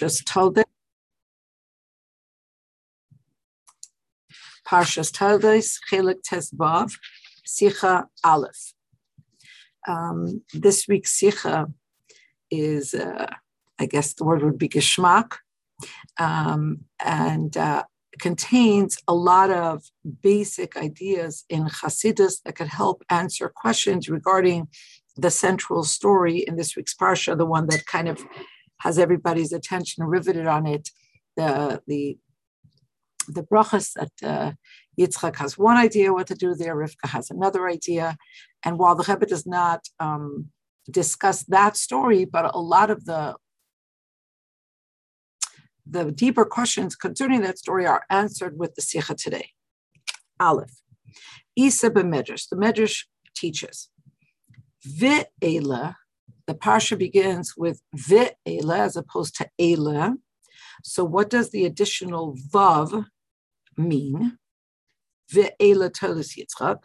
Parshas Toldes. Parshas Toldes, Chelik Tesvav, Sicha Aleph. Um, this week's Sicha is, uh, I guess the word would be Geschmack, um, and uh, contains a lot of basic ideas in Hasidus that could help answer questions regarding the central story in this week's Parsha, the one that kind of has everybody's attention riveted on it. The the the brachas that uh, Yitzchak has one idea what to do there, Rivka has another idea, and while the Rebbe does not um, discuss that story, but a lot of the the deeper questions concerning that story are answered with the Sikha today. Aleph, Isa b'medrash. The medrash teaches. Ve'ela, the parsha begins with ve'ela as opposed to ela. So what does the additional vav mean? Ve'ela tolis yitzchak.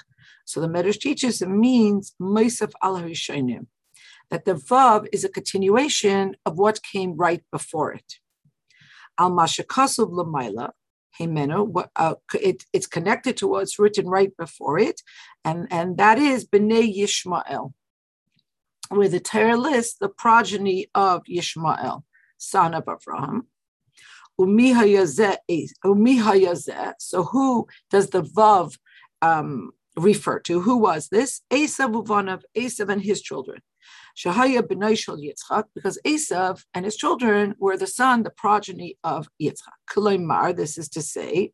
So the Medrash teaches it means Meisaf al Harishonim, that the Vav is a continuation of what came right before it. Al Mashakasuv Lamaila, Himeno, uh, it, it's connected to what's written right before it, and, and that is Bnei Yishmael, where the Torah lists the progeny of Yishmael, son of Abraham. So who does the Vav um, refer to? Who was this? Esav Uvanav, Esav and his children. Shahaya b'noishal Yitzchak, because Esav and his children were the son, the progeny of Yitzchak. This is to say,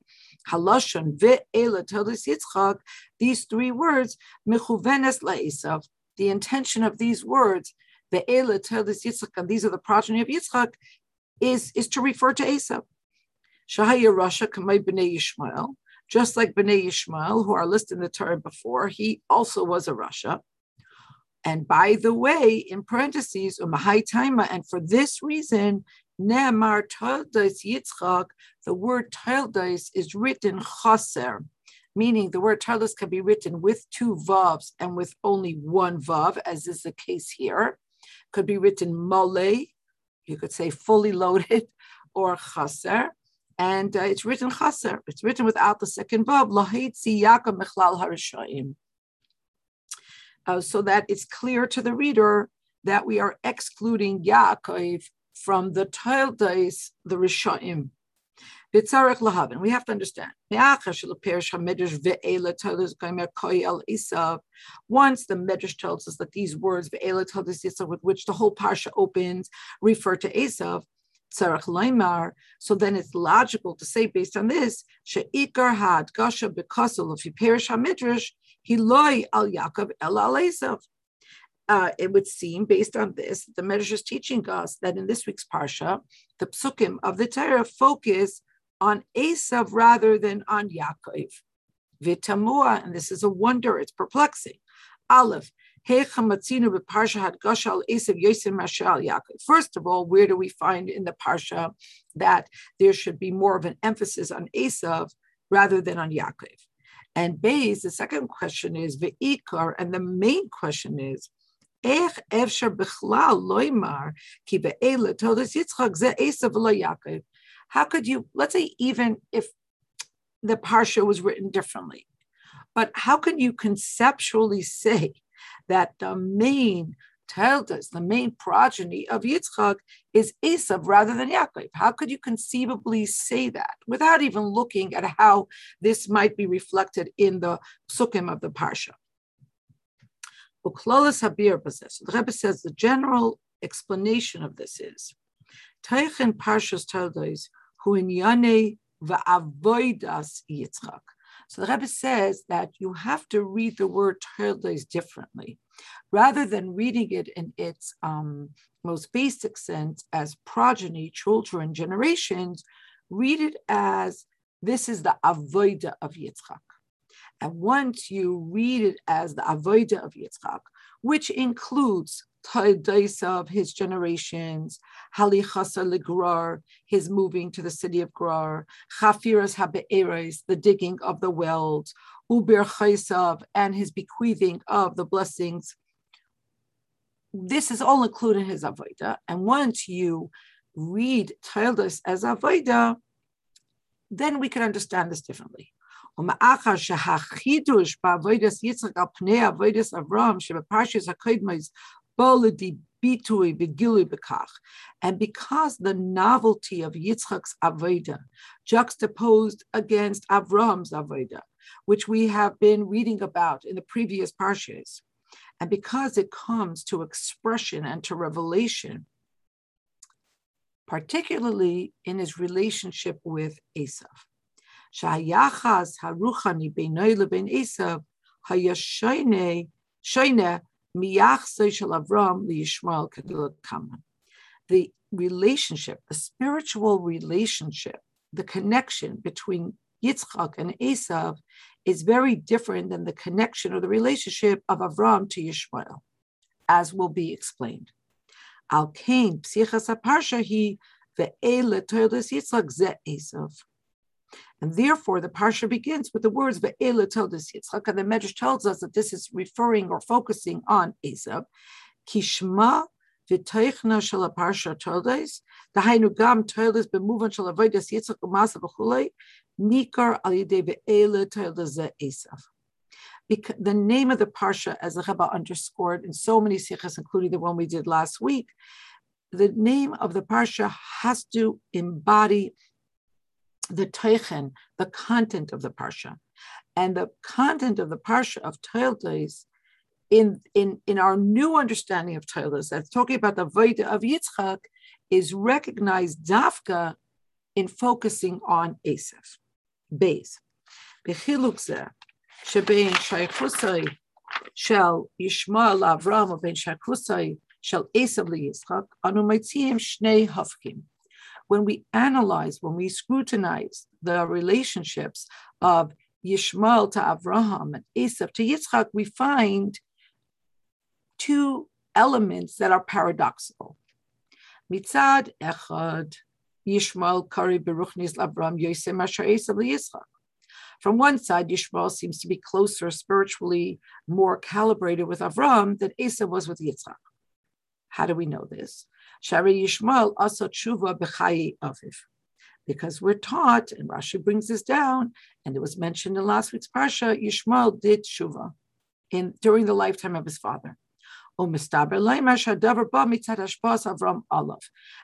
Halashon ve'ela Yitzchak, these three words, mechuvenes la'esav, the intention of these words, Yitzchak, these are the progeny of Yitzchak, is, is to refer to Esav. Shahaya Rasha kamay b'nei Yishmael, just like b'nei Yishmael, who are listed in the Torah before, he also was a Rasha. And by the way, in parentheses, umahai taima, and for this reason, ne'amar taldes yitzchak, the word taldes is written chaser, meaning the word taldes can be written with two vavs and with only one vav, as is the case here. Could be written mole, you could say fully loaded, or chaser. And uh, it's written chaser. It's written without the second vav. Uh, so that it's clear to the reader that we are excluding Yaakov from the Taldes, the Rishaim. We have to understand. Once the Medrash tells us that these words with which the whole parsha opens refer to Esav, so then it's logical to say based on this, al al. Uh, it would seem, based on this, the Medrash is teaching us that in this week's parsha, the psukim of the Torah focus on Esav rather than on Yaakov. Vitamua, and this is a wonder, it's perplexing. Aleph, First of all, where do we find in the parsha that there should be more of an emphasis on Esav rather than on Yaakov? And base, the second question is ve'ikar, and the main question is, איך אפשר בכלל לומר כי באלה תולדות יצחק זה עשב ולא יעקב. how could you, let's say even if the parsha was written differently, but how can you conceptually say that the main us the main progeny of Yitzchak, is Esav rather than Yaakov. How could you conceivably say that without even looking at how this might be reflected in the sukkim of the parsha? Uklolis Habir possesses. The Rebbe says the general explanation of this is Teichen Parshas Toldos who in Yane va'avoidas Yitzchak. So the Rebbe says that you have to read the word Toldos differently rather than reading it in its um, most basic sense as progeny, children, generations, read it as this is the avoida of Yitzchak. And once you read it as the avoida of Yitzchak, which includes Taidaisa of his generations, Halichasa Ligrar, his moving to the city of Grar, Chafiras Habe'eres, the digging of the wells, Uber Chaisav, and his bequeathing of the blessings this is all included in his avodah. And once you read Tildus as Avodah, then we can understand this differently. ומאחר שהחידוש בעבודת יצחק על פני עבודת אברהם שבפרשת הקודמות and because the novelty of Yitzchak's Aveda juxtaposed against Avram's Aveda, which we have been reading about in the previous parshas, and because it comes to expression and to revelation, particularly in his relationship with Esav. Shayachas haruchani b'noi leben Esav hayashone shoine the relationship, the spiritual relationship, the connection between Yitzchak and Esav is very different than the connection or the relationship of Avram to Yishmael, as will be explained. Al Yitzchak Ze Esav. And therefore, the parsha begins with the words "Ve'ela toldus Yitzchak," and the Medrash tells us that this is referring or focusing on Esav. Kishma v'teichna shel parsha toldes, dahainu gam toldes b'muvan shel avodas Yitzchak u'masa v'chulei, nikar al yidei ve'ela toldes Esav. The name of the parsha, as the Rebbe underscored in so many sikhs, including the one we did last week, the name of the parsha has to embody the teichen, the content of the parsha, and the content of the parsha of Toildes in, in, in our new understanding of Toildes, that's talking about the Veda of Yitzchak, is recognized dafka in focusing on Esav, base. Bechilukzeh, shebein shaykhusai, Shall Yishmael Avram, ben shaykhusai, shel Esav li Yitzchak, anu shnei hafkim when we analyze, when we scrutinize the relationships of Yishmael to Avraham and Esav to Yitzchak, we find two elements that are paradoxical. Mitzad echad, Yishmael kari beruchnis Abraham Yosem Asher Esav Yitzchak. From one side, Yishmael seems to be closer, spiritually more calibrated with Avram than Esav was with Yitzchak. How do we know this? Shari Yishmael also tshuva b'chayi aviv. Because we're taught, and Rashi brings this down, and it was mentioned in last week's parsha, Yishmael did tshuva in during the lifetime of his father. U'm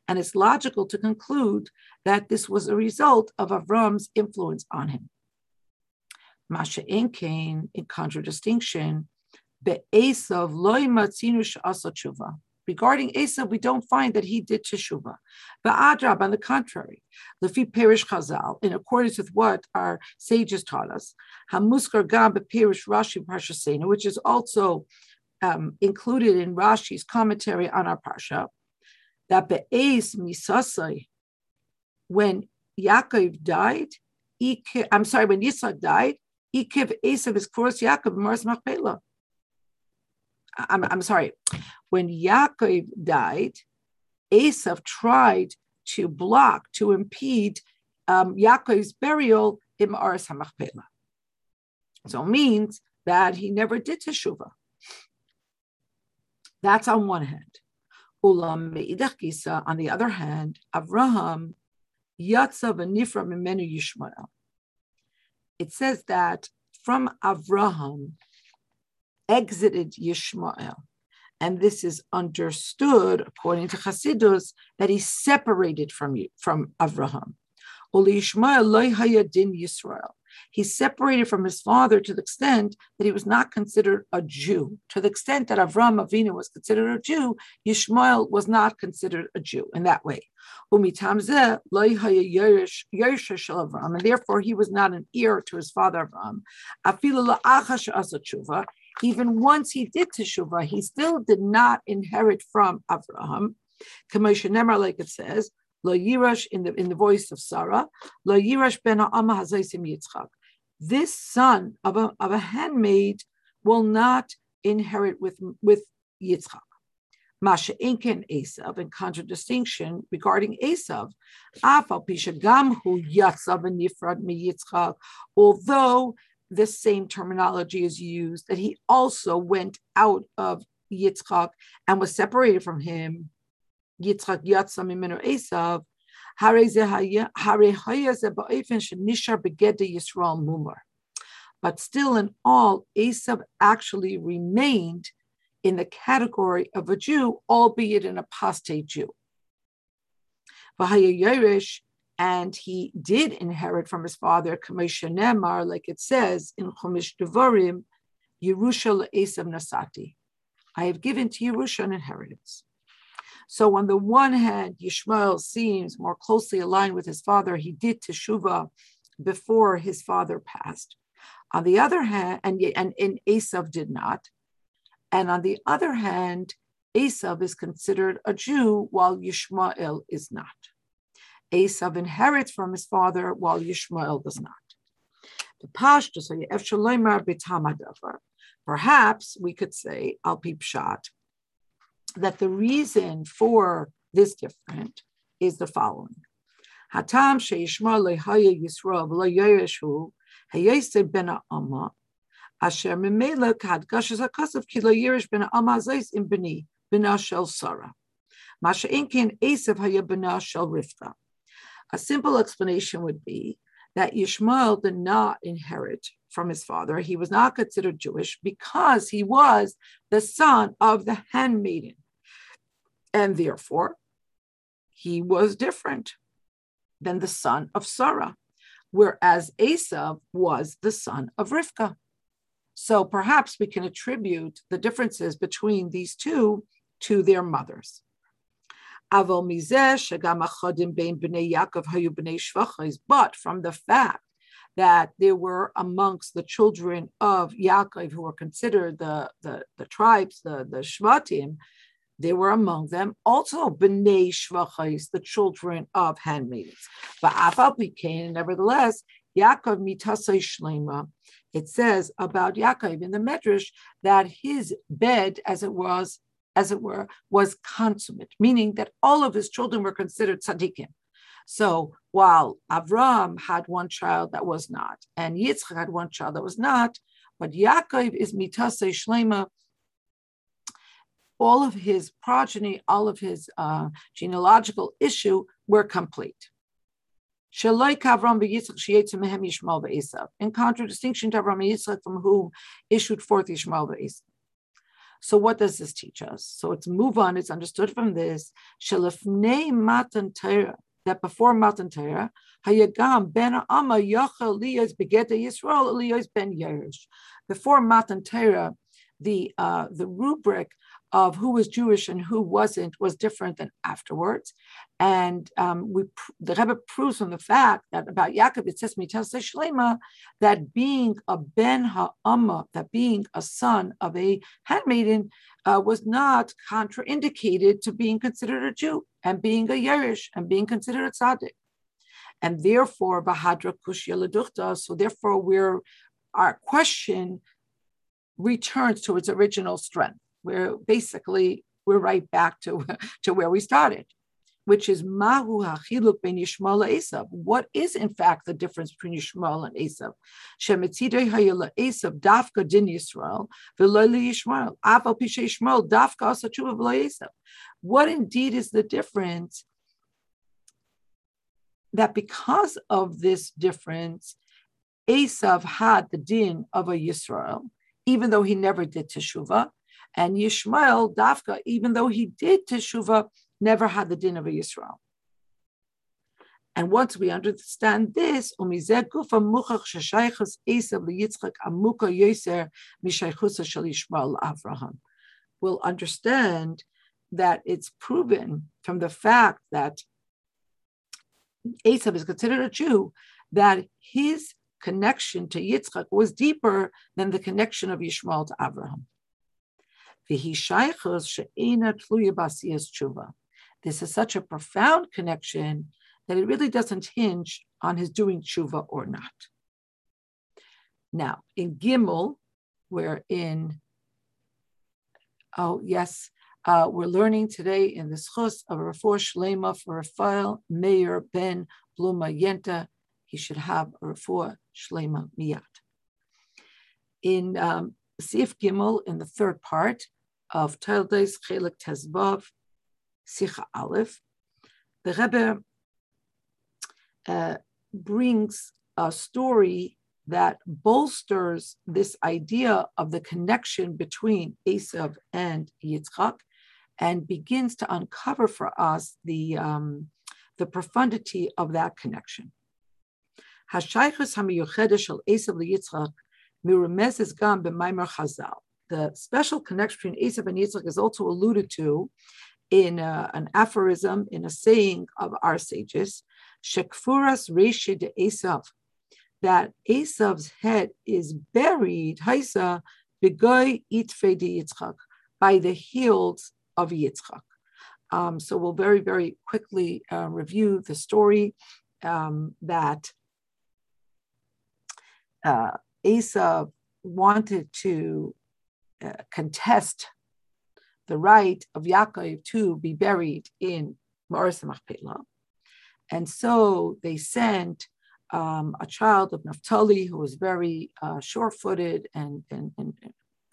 and it's logical to conclude that this was a result of Avram's influence on him. Masha Inkain, in contradistinction, Be'esav loy matzinu she'asa tshuva. Regarding Esav, we don't find that he did teshuvah. But Adrab, on the contrary, Lefi Perish Chazal, in accordance with what our sages taught us, Hamuskar Gam Perish Rashi Parshasena, which is also um, included in Rashi's commentary on our parsha, that Be'ez Misasai, when Yaakov died, I'm sorry, when Yitzhak died, Ikiv Esav is Koros Yaakov Mars Machpelah. I'm, I'm sorry, when Yaakov died, Esav tried to block, to impede um, Yaakov's burial in Ma'aras HaMachpelah. So it means that he never did teshuvah. That's on one hand. Ulam me'idach on the other hand, Avraham yatzav nifra mimenu Yishmael. It says that from Avraham exited Yishmael. And this is understood, according to Chassidus, that he separated from, you, from Avraham. Yisrael. He separated from his father to the extent that he was not considered a Jew. To the extent that Avram Avinu was considered a Jew, Yishmael was not considered a Jew in that way. And therefore, he was not an heir to his father Avram even once he did teshuvah, he still did not inherit from Abraham. Nemar, like it says, Lo Yirash in the in the voice of Sarah, Lo Yirash ben Ha'ama Hazaisim Yitzchak. This son of a, of a handmaid will not inherit with, with Yitzchak. Masha Inken Esav, in contradistinction regarding Esav, Afal Pisha Gamhu Yatzav and Nifrad Mi Yitzchak, although this same terminology is used that he also went out of Yitzchak and was separated from him. Yitzchak yatsa mimenu Esav, but still in all, Esav actually remained in the category of a Jew, albeit an apostate Jew. And he did inherit from his father, Nemar, like it says in Chumash Devarim, Yerusha Esav Nasati. I have given to Yerusha an inheritance. So on the one hand, Yishmael seems more closely aligned with his father. He did teshuvah before his father passed. On the other hand, and, and, and Esav did not. And on the other hand, Esav is considered a Jew while Yishmael is not. Esav inherits from his father while Yishmael does not. The Pashto, Perhaps we could say, Al Pipshat, that the reason for this different is the following. Hatam sheishma lehaya Yisrael v'lo yereshu hayesed ben ha'ama asher memela kadgashes hakasav ki lo yeresh ben ha'ama zeis im beni bena shel Sarah. Masha inkin Esav haya bena shel Rivka. A simple explanation would be that Yishmael did not inherit from his father. He was not considered Jewish because he was the son of the handmaiden and therefore he was different than the son of Sarah, whereas Esav was the son of Rivka. So perhaps we can attribute the differences between these two to their mothers. But from the fact that there were amongst the children of Yaakov who were considered the, the, the tribes, the, the Shvatim, there were among them also bnei shvachais, the children of handmaidens. But afal became, nevertheless, Yaakov mitasei shlema. It says about Yaakov in the Medrash that his bed, as it was, as it were, was consummate, meaning that all of his children were considered tzaddikim. So while Avram had one child that was not, and Yitzchak had one child that was not, but Yaakov is mitasei shlema, all of his progeny, all of his uh, genealogical issue were complete. In contradistinction to Avram and Yitzchak, from whom issued forth Yishmael Be'esav. So what does this teach us? So it's move on. It's understood from this matan that before Matan Torah, Hayagam ben Amma Yachal Liyos Begeta Yisrael Liyos ben Yerush. Before Matan Torah, the uh, the rubric of who was Jewish and who wasn't was different than afterwards. And um, we the Rebbe proves from the fact that about Yaakov, it says Shlema, that being a ben ha'amma, that being a son of a handmaiden, uh, was not contraindicated to being considered a Jew and being a Yerush and being considered a tzaddik. And therefore, Bahadra Kushya so therefore we're our question returns to its original strength we're basically we're right back to, to where we started, which is Mahu Hachiluk ben Yishmael Esav. What is in fact the difference between Yishmael and Esav? Shemetzidei Hayela Esav Dafka Din Yisrael V'Loili Yishmael Aval Pishe Yishmael Dafka Asachuva Esav. What indeed is the difference? That because of this difference, Esav had the din of a Yisrael, even though he never did teshuvah, and Yishmael, Dafka, even though he did Teshuvah, never had the din of a Yisrael. And once we understand this, we'll understand that it's proven from the fact that Esav is considered a Jew, that his connection to Yitzchak was deeper than the connection of Yishmael to Abraham. This is such a profound connection that it really doesn't hinge on his doing tshuva or not. Now, in Gimel, we're in, oh, yes, uh, we're learning today in the Schus of Rafor Shlema for Rafael Meir Ben Bluma Yenta. He should have Rafor Shlema Miyat. In um, Sif Gimel, in the third part, of Taldes Chelik Tezvav. Sicha Aleph, the Rebbe uh, brings a story that bolsters this idea of the connection between Esav and Yitzchak and begins to uncover for us the, um, the profundity of that connection. The special connection between Esav and Yitzchak is also alluded to in a, an aphorism, in a saying of our sages, Shekfuras Reshi de that Esav's head is buried, Haisa, Begoy Itfe de Yitzchak, by the heels of Yitzchak. Um, so we'll very, very quickly uh, review the story um, that uh, Esav wanted to uh, contest the right of Yaakov to be buried in Machpelah. And so they sent um, a child of Naphtali who was very uh, sure footed and, and, and,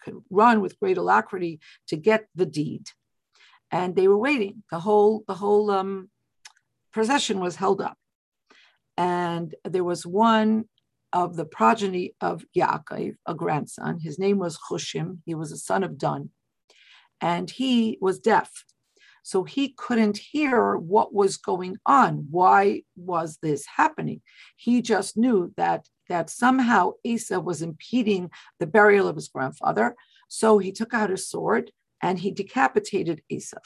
could run with great alacrity to get the deed. And they were waiting. The whole, the whole um, procession was held up. And there was one of the progeny of Yaakov, a grandson. His name was Hushim. He was a son of Dan and he was deaf. So he couldn't hear what was going on. Why was this happening? He just knew that, that somehow Asa was impeding the burial of his grandfather. So he took out his sword and he decapitated Esav.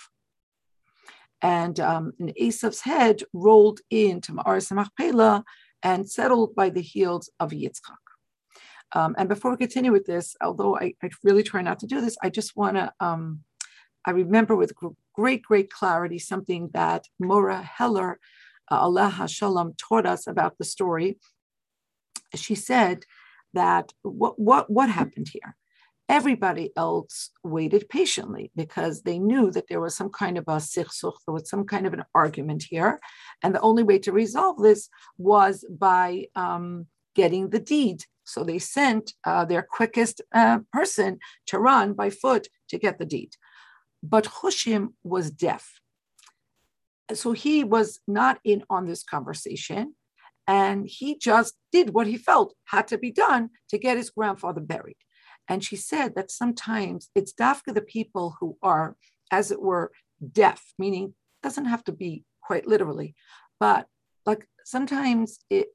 And, um, and Esav's head rolled into Machpelah and settled by the heels of Yitzchak. Um, and before we continue with this, although I, I, really try not to do this, I just want to, um, I remember with great, great clarity something that Mora Heller, uh, Allah Shalom, taught us about the story. She said that what, what, what happened here? Everybody else waited patiently because they knew that there was some kind of a sichsuch, there was some kind of an argument here. And the only way to resolve this was by um, getting the deed so they sent uh, their quickest uh, person to run by foot to get the deed. But Hushim was deaf. So he was not in on this conversation. And he just did what he felt had to be done to get his grandfather buried. And she said that sometimes it's dafka the people who are, as it were, deaf, meaning doesn't have to be quite literally, but like sometimes it,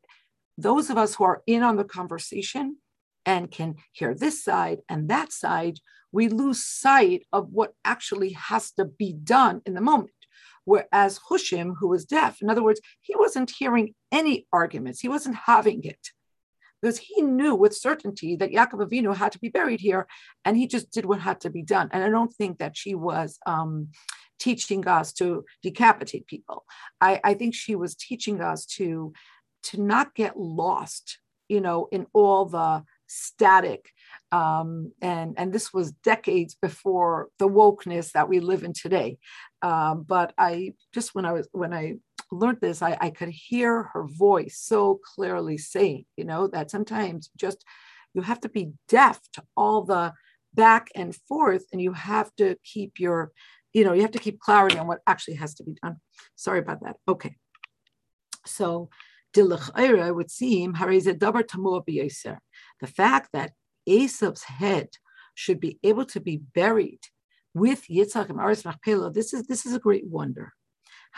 those of us who are in on the conversation and can hear this side and that side, we lose sight of what actually has to be done in the moment. Whereas Hushim, who was deaf, in other words, he wasn't hearing any arguments, he wasn't having it. Because he knew with certainty that Yaakov Avinu had to be buried here, and he just did what had to be done. And I don't think that she was um, teaching us to decapitate people. I, I think she was teaching us to to not get lost, you know, in all the static. Um, and, and this was decades before the wokeness that we live in today. Um, but I just when I was when I learned this, I, I could hear her voice so clearly saying, you know, that sometimes just you have to be deaf to all the back and forth, and you have to keep your, you know, you have to keep clarity on what actually has to be done. Sorry about that. Okay. So Dilach would seem the fact that Esav's head should be able to be buried with Yitzhak and Aris Machpelah, this is this is a great wonder.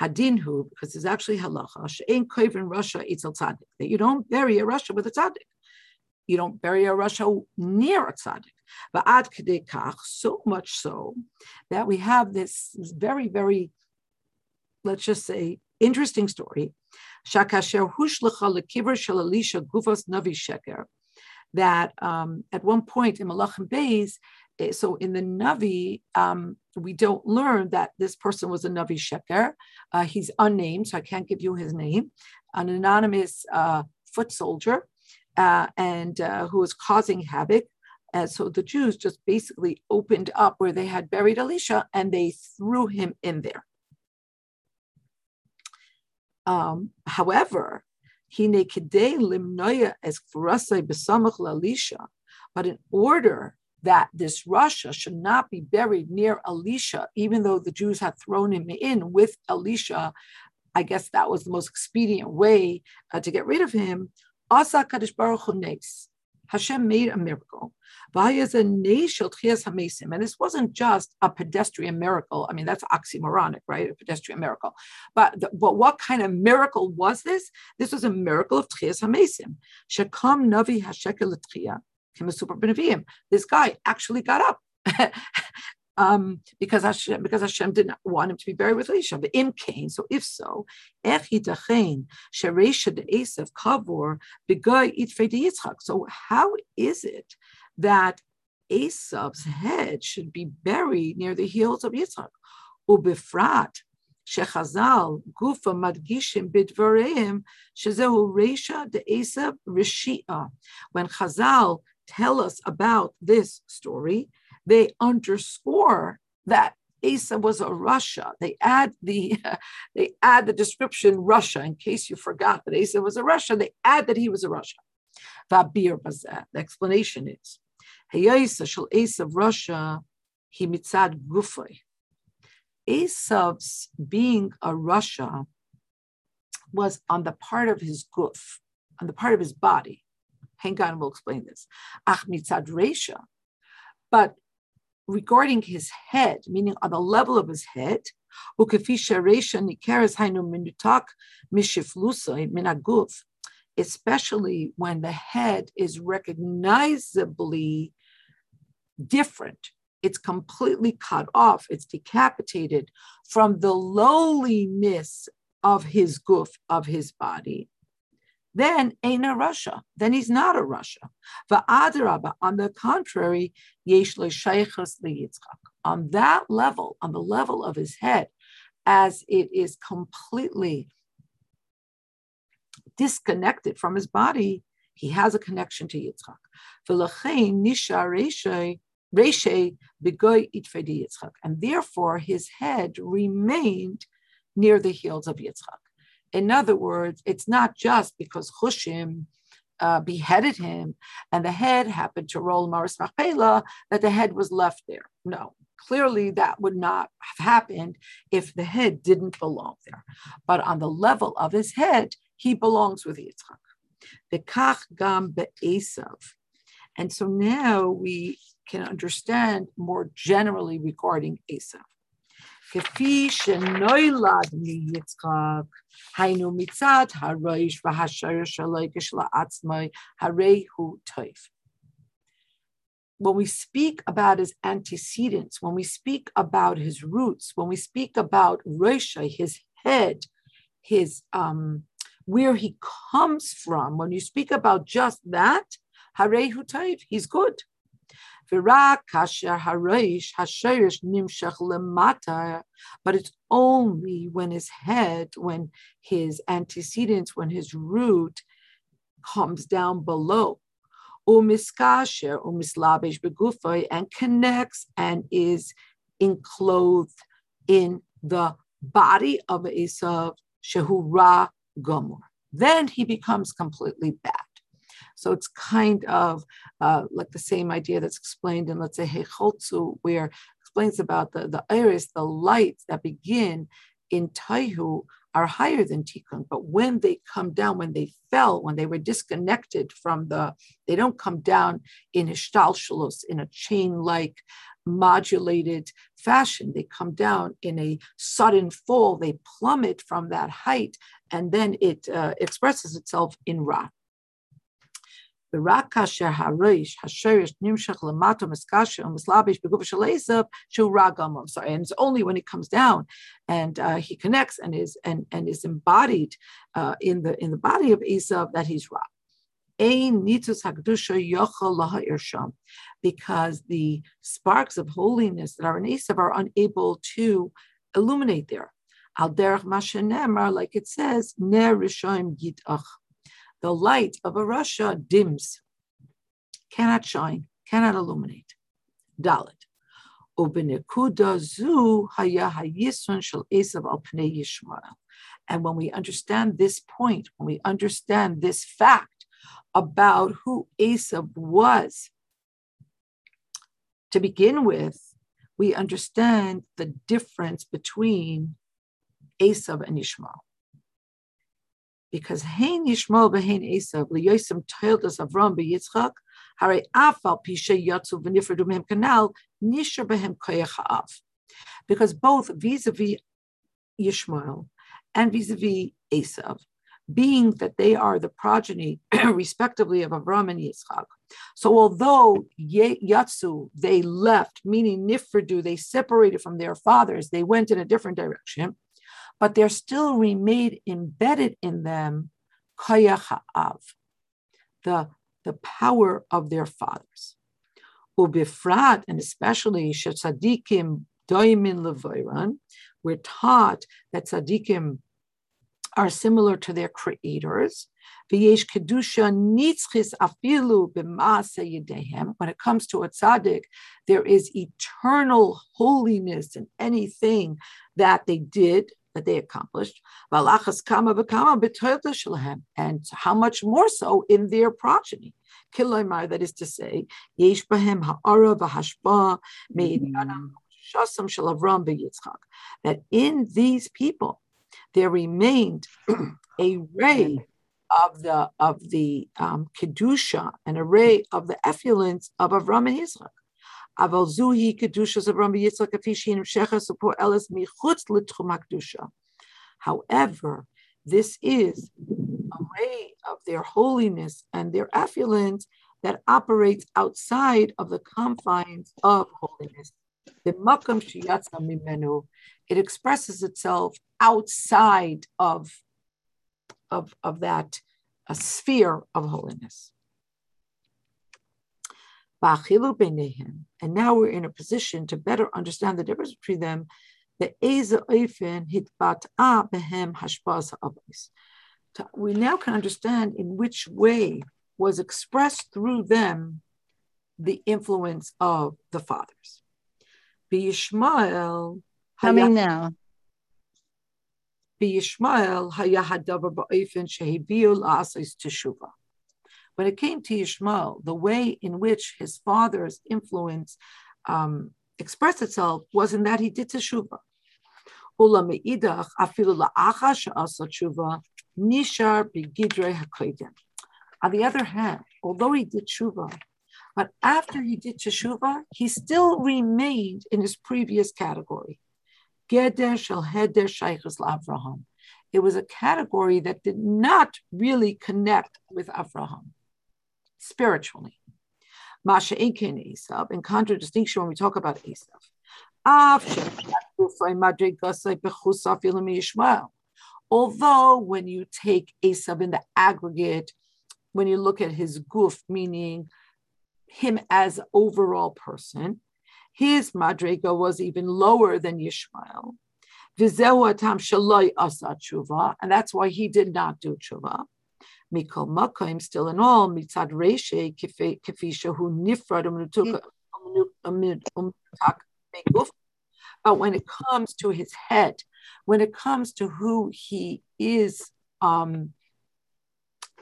Hadinhu, because it's actually halacha, she'en koiv in rasha, it's a tzaddik, that you don't bury a rasha with a tzaddik. You don't bury a rasha near a tzaddik. But ad kach, so much so that we have this very, very, let's just say, interesting story Shakasher hushlecha lekiver shel Elisha gufas navi sheker. That um, at one point in Malachim eh, so in the Navi, um, we don't learn that this person was a Navi Sheker. Uh, he's unnamed, so I can't give you his name. An anonymous uh, foot soldier, uh, and uh, who was causing havoc. And so the Jews just basically opened up where they had buried Elisha and they threw him in there. Um, however, hine kedei limnoya es Elisha, but in order that this rasha should not be buried near Elisha, even though the Jews had thrown him in with Elisha. I guess that was the most expedient way uh, to get rid of him. Asa Kadosh Baruch Hu Hashem made a miracle. And this wasn't just a pedestrian miracle. I mean, that's oxymoronic, right? A pedestrian miracle. But, but what kind of miracle was this? This was a miracle of Tchias HaMesim. Shekam Navi Hashekel This guy actually got up. um, because Hashem, because Hashem did not want him to be buried with Elisha. But im came. So if so, So how is it that Esav's head should be buried near the heels of Yitzchak? Ubifrat שחז"ל גופה מדגישים בדבריהם שזהו רשע דעשב רשיעה. When Chazal tell us about this story, they underscore that Asa was a rasha. They add the they add the description rasha in case you forgot that Asa was a rasha. They add that he was a rasha. Vabir bazeh. The explanation is Hayisa shel Esav rasha he mitzad gufay. Esav's being a rasha was on the part of his guf, on the part of his body. Hang on, we'll explain this. Ach mitzad resha. But regarding his head, meaning on the level of his head, especially when the head is recognizably different. It's completely cut off, it's decapitated from the lowliness of his guf, of his body then ain't a rasha. Then he's not a rasha. On the contrary. On that level, on the level of his head, as it is completely disconnected from his body, he has a connection to Yitzchak. And therefore, his head remained near the heels of Yitzchak. In other words, it's not just because Hushim uh, beheaded him and the head happened to roll Maris Machpelah that the head was left there. No, clearly that would not have happened if the head didn't belong there. But on the level of his head, he belongs with Yitzchak. The kach gam be'esav. And so now we can understand more generally regarding Esav. Kefi shenoilad mi Yitzchak Hainu mitzad haroish la'atzmai harehu toif. When we speak about his antecedents, when we speak about his roots, when we speak about Rosha, his head, his um, where he comes from, when you speak about just that, Harehu Taif, he's good. But it's only when his head, when his antecedents, when his root comes down below, and connects and is enclosed in the body of Esav, Shehura Gomor. Then he becomes completely bad. So it's kind of uh, like the same idea that's explained in, let's say, Hechotsu, where explains about the, the iris, the lights that begin in Tohu are higher than Tikkun, but when they come down, when they fell, when they were disconnected from the, they don't come down in Ishtalshalos, in a chain-like modulated fashion. They come down in a sudden fall, they plummet from that height, and then it uh, expresses itself in Ra. ורק כאשר הריש, השרש, נמשך למטה, מסקשר ומסלבש בגוף של עשב, שהוא רע גמור. Sorry, and it's only when it comes down and uh, he connects and is and, and is embodied uh, in the in the body of Esav that he's ra. Because the sparks of holiness that are in Esav are unable to illuminate there. Al derech mashenemar, like it says, ner rishayim yitach the light of a rasha dims, cannot shine, cannot illuminate. Dalit. And when we understand this point, when we understand this fact about who Esav was, to begin with, we understand the difference between Esav and Ishmael. Because Hein Yishmael behein Esav liyosim toildas Avram beYitzchak Hare afal pisha yatsu v'nifredu mehem kanal nishar behem koyach ha'av. Because both vis-a-vis Yishmael and vis-a-vis Esav, being that they are the progeny, respectively, of Avram and Yitzchak. So although Yatsu, they left, meaning Nifredu, they separated from their fathers, they went in a different direction, but there still remained embedded in them Ha'av, the the power of their fathers. Ubifrat, and especially Shetzadikim Doimin Levoiran, we're taught that tzaddikim are similar to their creators. When it comes to a tzaddik, there is eternal holiness in anything that they did that they accomplished. And how much more so in their progeny. Kiloimar, that is to say, Yesh Bahem Ha'ara V'Hashba Me'idyanam Shasam Shalavram B'Yitzchak. That in these people there remained a ray of the of the um, kedusha, an array of the effluence of Avram and Yitzchak. However, this is a ray of their holiness and their affluence that operates outside of the confines of holiness. The makam shiyatza mimenu, it expresses itself outside of, of, of that a sphere of holiness. And now we're in a position to better understand the difference between them. The We now can understand in which way was expressed through them the influence of the fathers. B'Yishmael coming now. B'Yishmael hayahadavar ba'ofen shehibiu la'asais teshuva when it came to Ishmael, the way in which his father's influence um, expressed itself was in that he did teshuvah. On the other hand, although he did tshuva, but after he did teshuvah, he still remained in his previous category. It was a category that did not really connect with Avraham spiritually. Masha Inkin Esav, in contradistinction when we talk about Esav. Although when you take Esav in the aggregate, when you look at his guf, meaning him as overall person, his madrega was even lower than Yishmael. And that's why he did not do tshuva. Mikol Makim, still in all, Mitzad Reshe, Kefisha, who Nifrad, umm mm. umm umm but when it comes to his head, when it comes to who he is, um,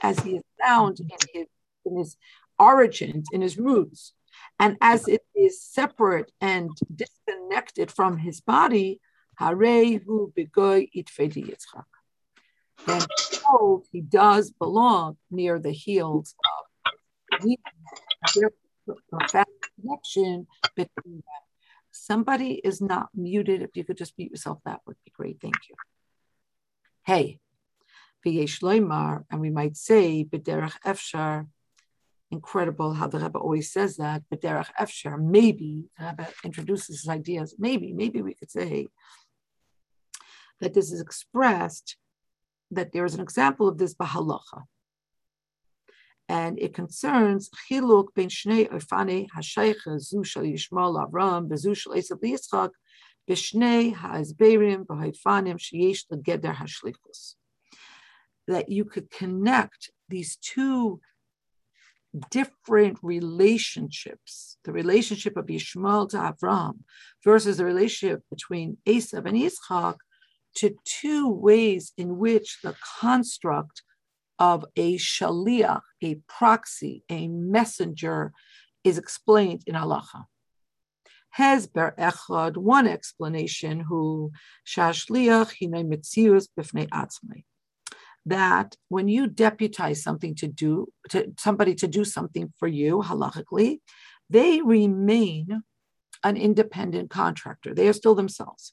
as he is found in his, in his origins, in his roots, and as it is separate and disconnected from his body, Harehu begoy itfedi Yitzchak then behold, he does belong near the heels of profound connection between them. Somebody is not muted. If you could just mute yourself, that would be great. Thank you. Hey, V'yesh loymar, and we might say, B'derech efshar, incredible how the Rebbe always says that, B'derech efshar, maybe, the Rebbe introduces his ideas, maybe, maybe we could say that this is expressed that there is an example of this bahalacha. And it concerns chiluk ben shnei orfane hashaycha zu shal yishmael avram bezu shal esav yitzchak b'shnei ha'azberim b'haifanim sheyesh legeder hashlichus. That you could connect these two different relationships, the relationship of Yishmael to Avram versus the relationship between Esav and Yitzchak, to two ways in which the construct of a shaliach, a proxy, a messenger, is explained in halacha. Hezber echad, one explanation, who shashliach hine mitzius b'fnei atzmai. That when you deputize something to do, to somebody to do something for you, halachically, they remain an independent contractor. They are still themselves.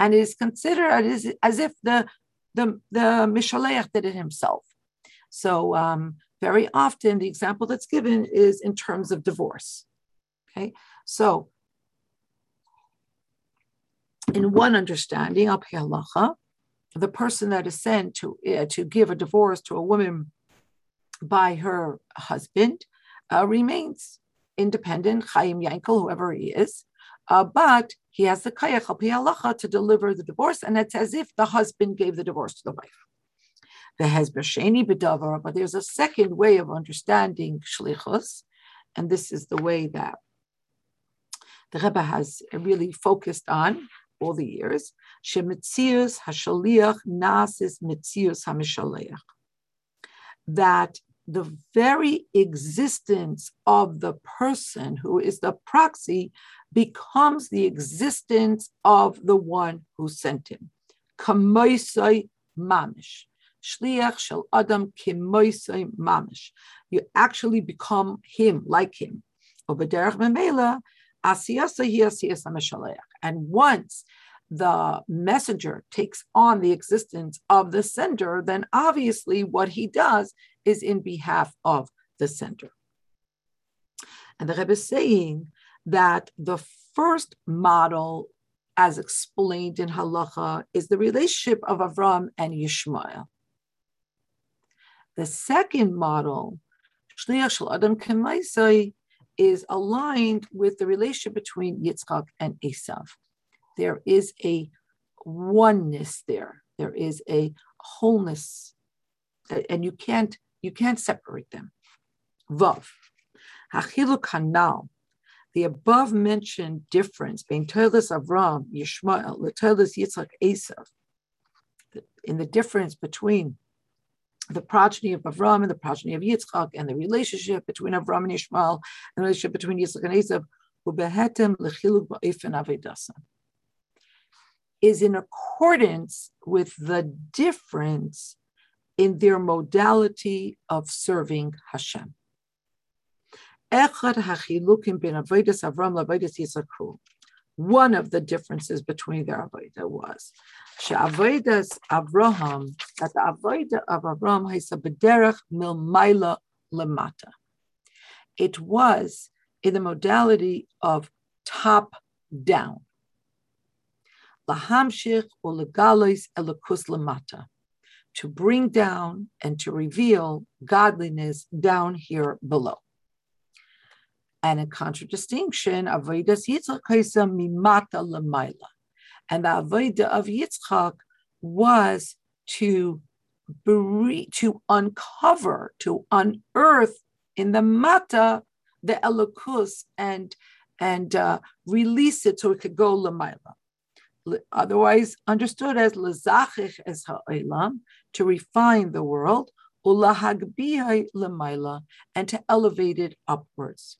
and it is considered as, if the the, the did it himself. So um, very often the example that's given is in terms of divorce. Okay, so in one understanding, al halacha, the person that is sent to uh, to give a divorce to a woman by her husband uh, remains independent, Chaim Yankel, whoever he is, uh, but he has the kayach al halacha to deliver the divorce, and it's as if the husband gave the divorce to the wife. The hezbersheni bedavar, but there's a second way of understanding shlichus, and this is the way that the Rebbe has really focused on all the years. Shemitzius hashaliach nasis mitzius hamishaleach. That the very existence of the person who is the proxy becomes the existence of the one who sent him. Kamoisai mamish. Shliach shel adam kimoisai mamish. You actually become him, like him. And once the messenger takes on the existence of the sender, then obviously what he does is in behalf of the center. And the Rebbe is saying that the first model, as explained in Halacha, is the relationship of Avram and Yishmael. The second model, Shliach Shel Adam Kemaisai, is aligned with the relationship between Yitzchak and Esav there is a oneness there. There is a wholeness, and you can't you can't separate them. Vav, hachiluk hanal, the above mentioned difference between Toilas Avram, Yishmael, Toilas Yitzchak, Esav, in the difference between the progeny of Avram and the progeny of Yitzchak, and the relationship between Avram and Yishmael, and the relationship between Yitzchak and Esav, is in accordance with the difference in their modality of serving Hashem. One of the differences between their avodah was Avraham that the avodah of Avraham has a bederach milmaila lemata. It was in the modality of top down lahamshich ulegalois elokus lamata, to bring down and to reveal godliness down here below. And in contradistinction, avodas Yitzchak mimata lemaila, and the avodah of Yitzchak was to to uncover, to unearth in the mata the elokus and and uh, release it so it could go lemaila otherwise understood as lezachich es ha'olam, to refine the world, ulahagbihai lemaila, and to elevate it upwards.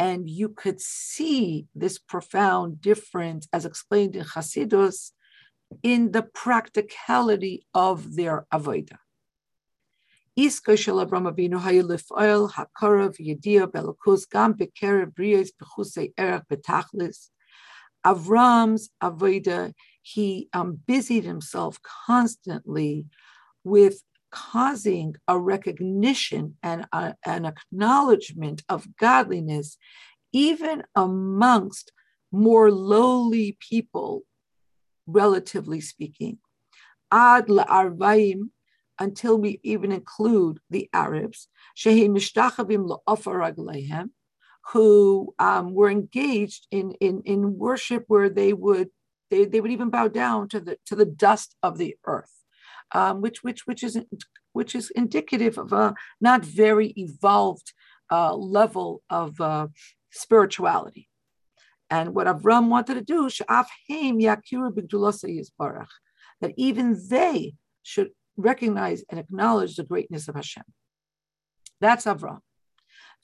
And you could see this profound difference as explained in Chasidus in the practicality of their avodah. Iska shel Avram Avinu hayu lif'oil hakarav yedia belakus gam. Avram's avoda, he um, busied himself constantly with causing a recognition and a, an acknowledgement of godliness, even amongst more lowly people, relatively speaking. Ad la'arvaim until we even include the Arabs, who um, were engaged in, in, in worship where they would they, they would even bow down to the to the dust of the earth, um, which which which is which is indicative of a not very evolved uh, level of uh, spirituality. And what Avram wanted to do, that even they should recognize and acknowledge the greatness of Hashem. That's Avram.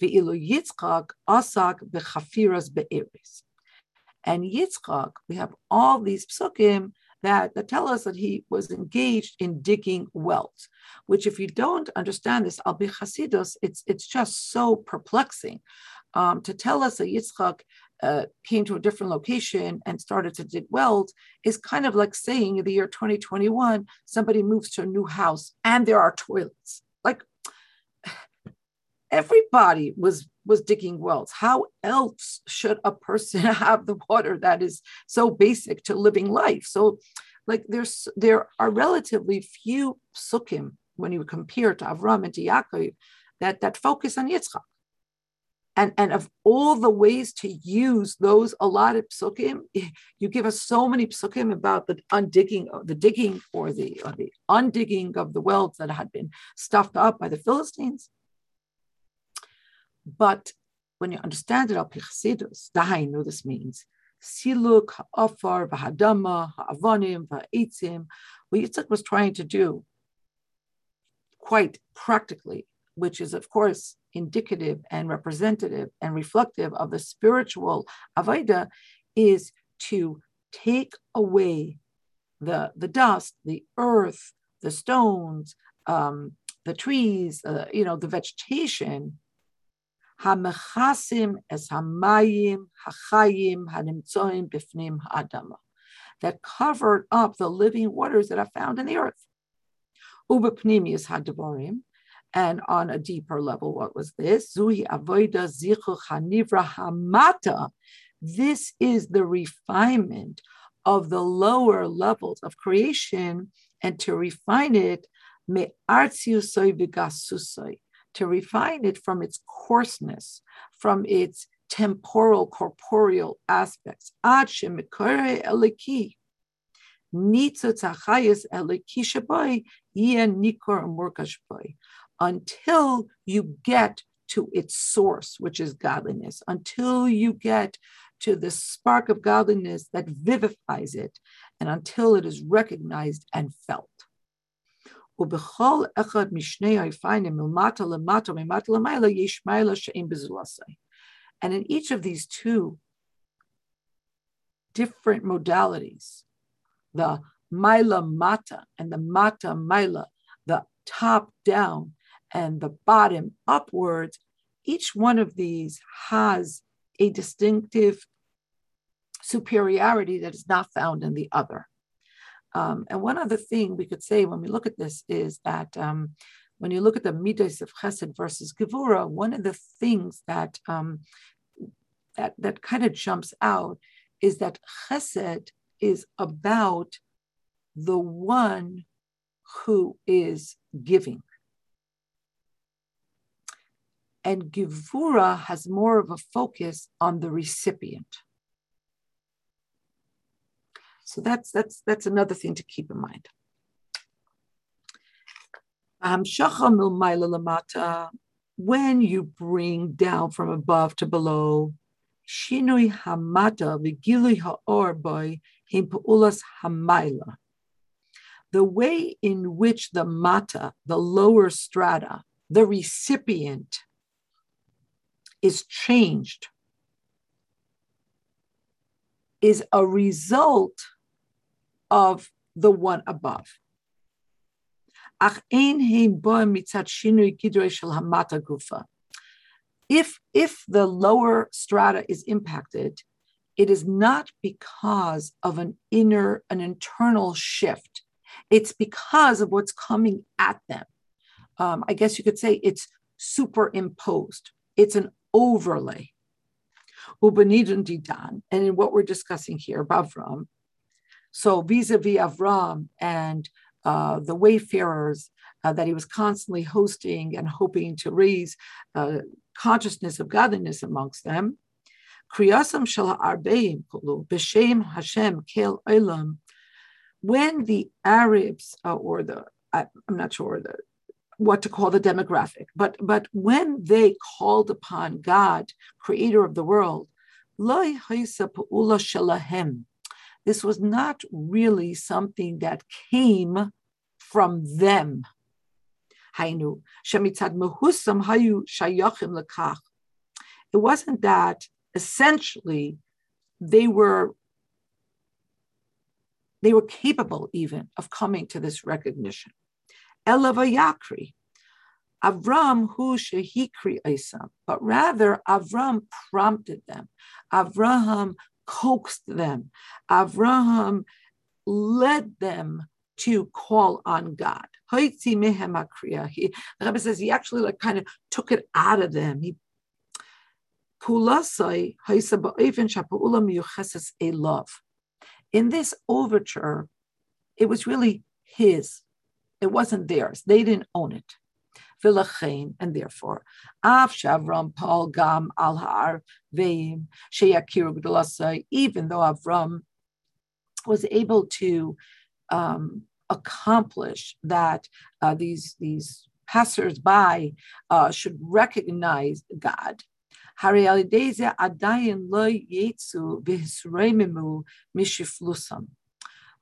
Yitzchak asak bechafiras be'eres. And Yitzchak, we have all these psukim that, that tell us that he was engaged in digging wells, which if you don't understand this, al Chasidus, it's, it's just so perplexing um, to tell us that Yitzchak uh, came to a different location and started to dig wells is kind of like saying in the year 2021, somebody moves to a new house and there are toilets. Like everybody was was digging wells. How else should a person have the water that is so basic to living life? So, like there's there are relatively few sukkim when you compare to Avram and Yaakov that that focus on Yitzchak. And, and of all the ways to use those allotted psukim, you give us so many psukim about the undigging, uh, the digging or the or the undigging of the wells that had been stuffed up by the Philistines. But when you understand it, al pichsidus, dahainu, this means siluk, ha'afar, v'hadama, ha'avonim, v'ha'itzim. What Yitzchak was trying to do quite practically, which is, of course, indicative and representative and reflective of the spiritual Avaida, is to take away the, the dust, the earth, the stones, um, the trees, uh, you know, the vegetation hamechasim hamayim hachayim that covered up the living waters that are found in the earth. Ubepnimius hadavorim, and on a deeper level, what was this? Zui avoida zichu hanivra hamata. This is the refinement of the lower levels of creation, and to refine it, me vigasusoi to refine it from its coarseness, from its temporal, corporeal aspects until you get to its source, which is godliness, until you get to the spark of godliness that vivifies it, and until it is recognized and felt. And in each of these two different modalities, the mila mata and the mata mila, the top down, and the bottom upwards, each one of these has a distinctive superiority that is not found in the other. Um, and one other thing we could say when we look at this is that um, when you look at the midas of Chesed versus Gevura, one of the things that um, that that kind of jumps out is that Chesed is about the one who is giving. And Gevura has more of a focus on the recipient. So that's that's that's another thing to keep in mind. Um, when you bring down from above to below, shinui hamata v'gilui ha'or boy himpaulas hamaila. The way in which the mata, the lower strata, the recipient, is changed is a result of the one above. If, if the lower strata is impacted, it is not because of an inner, an internal shift. It's because of what's coming at them. Um, I guess you could say it's superimposed. It's an overlay. And in what we're discussing here, Bavram, so vis-a-vis Avram and uh, the wayfarers uh, that he was constantly hosting and hoping to raise uh, consciousness of godliness amongst them. Kriyasam Hashem. When the Arabs uh, or the I, am not sure the what to call the demographic, but but when they called upon God, Creator of the world, this was not really something that came from them. It wasn't that essentially they were they were capable even of coming to this recognition. Elavayakri. Avram hu shehikri Isam, but rather Avram prompted them. Avraham coaxed them. Avraham led them to call on God. He, the Rebbe says he actually like kind of took it out of them. He in this overture, it was really his. It wasn't theirs. They didn't own it. And therefore, Av Paul Gam Al Har Veim Sheyakiru even though Avram was able to um, accomplish that uh, these these passersby uh, should recognize God.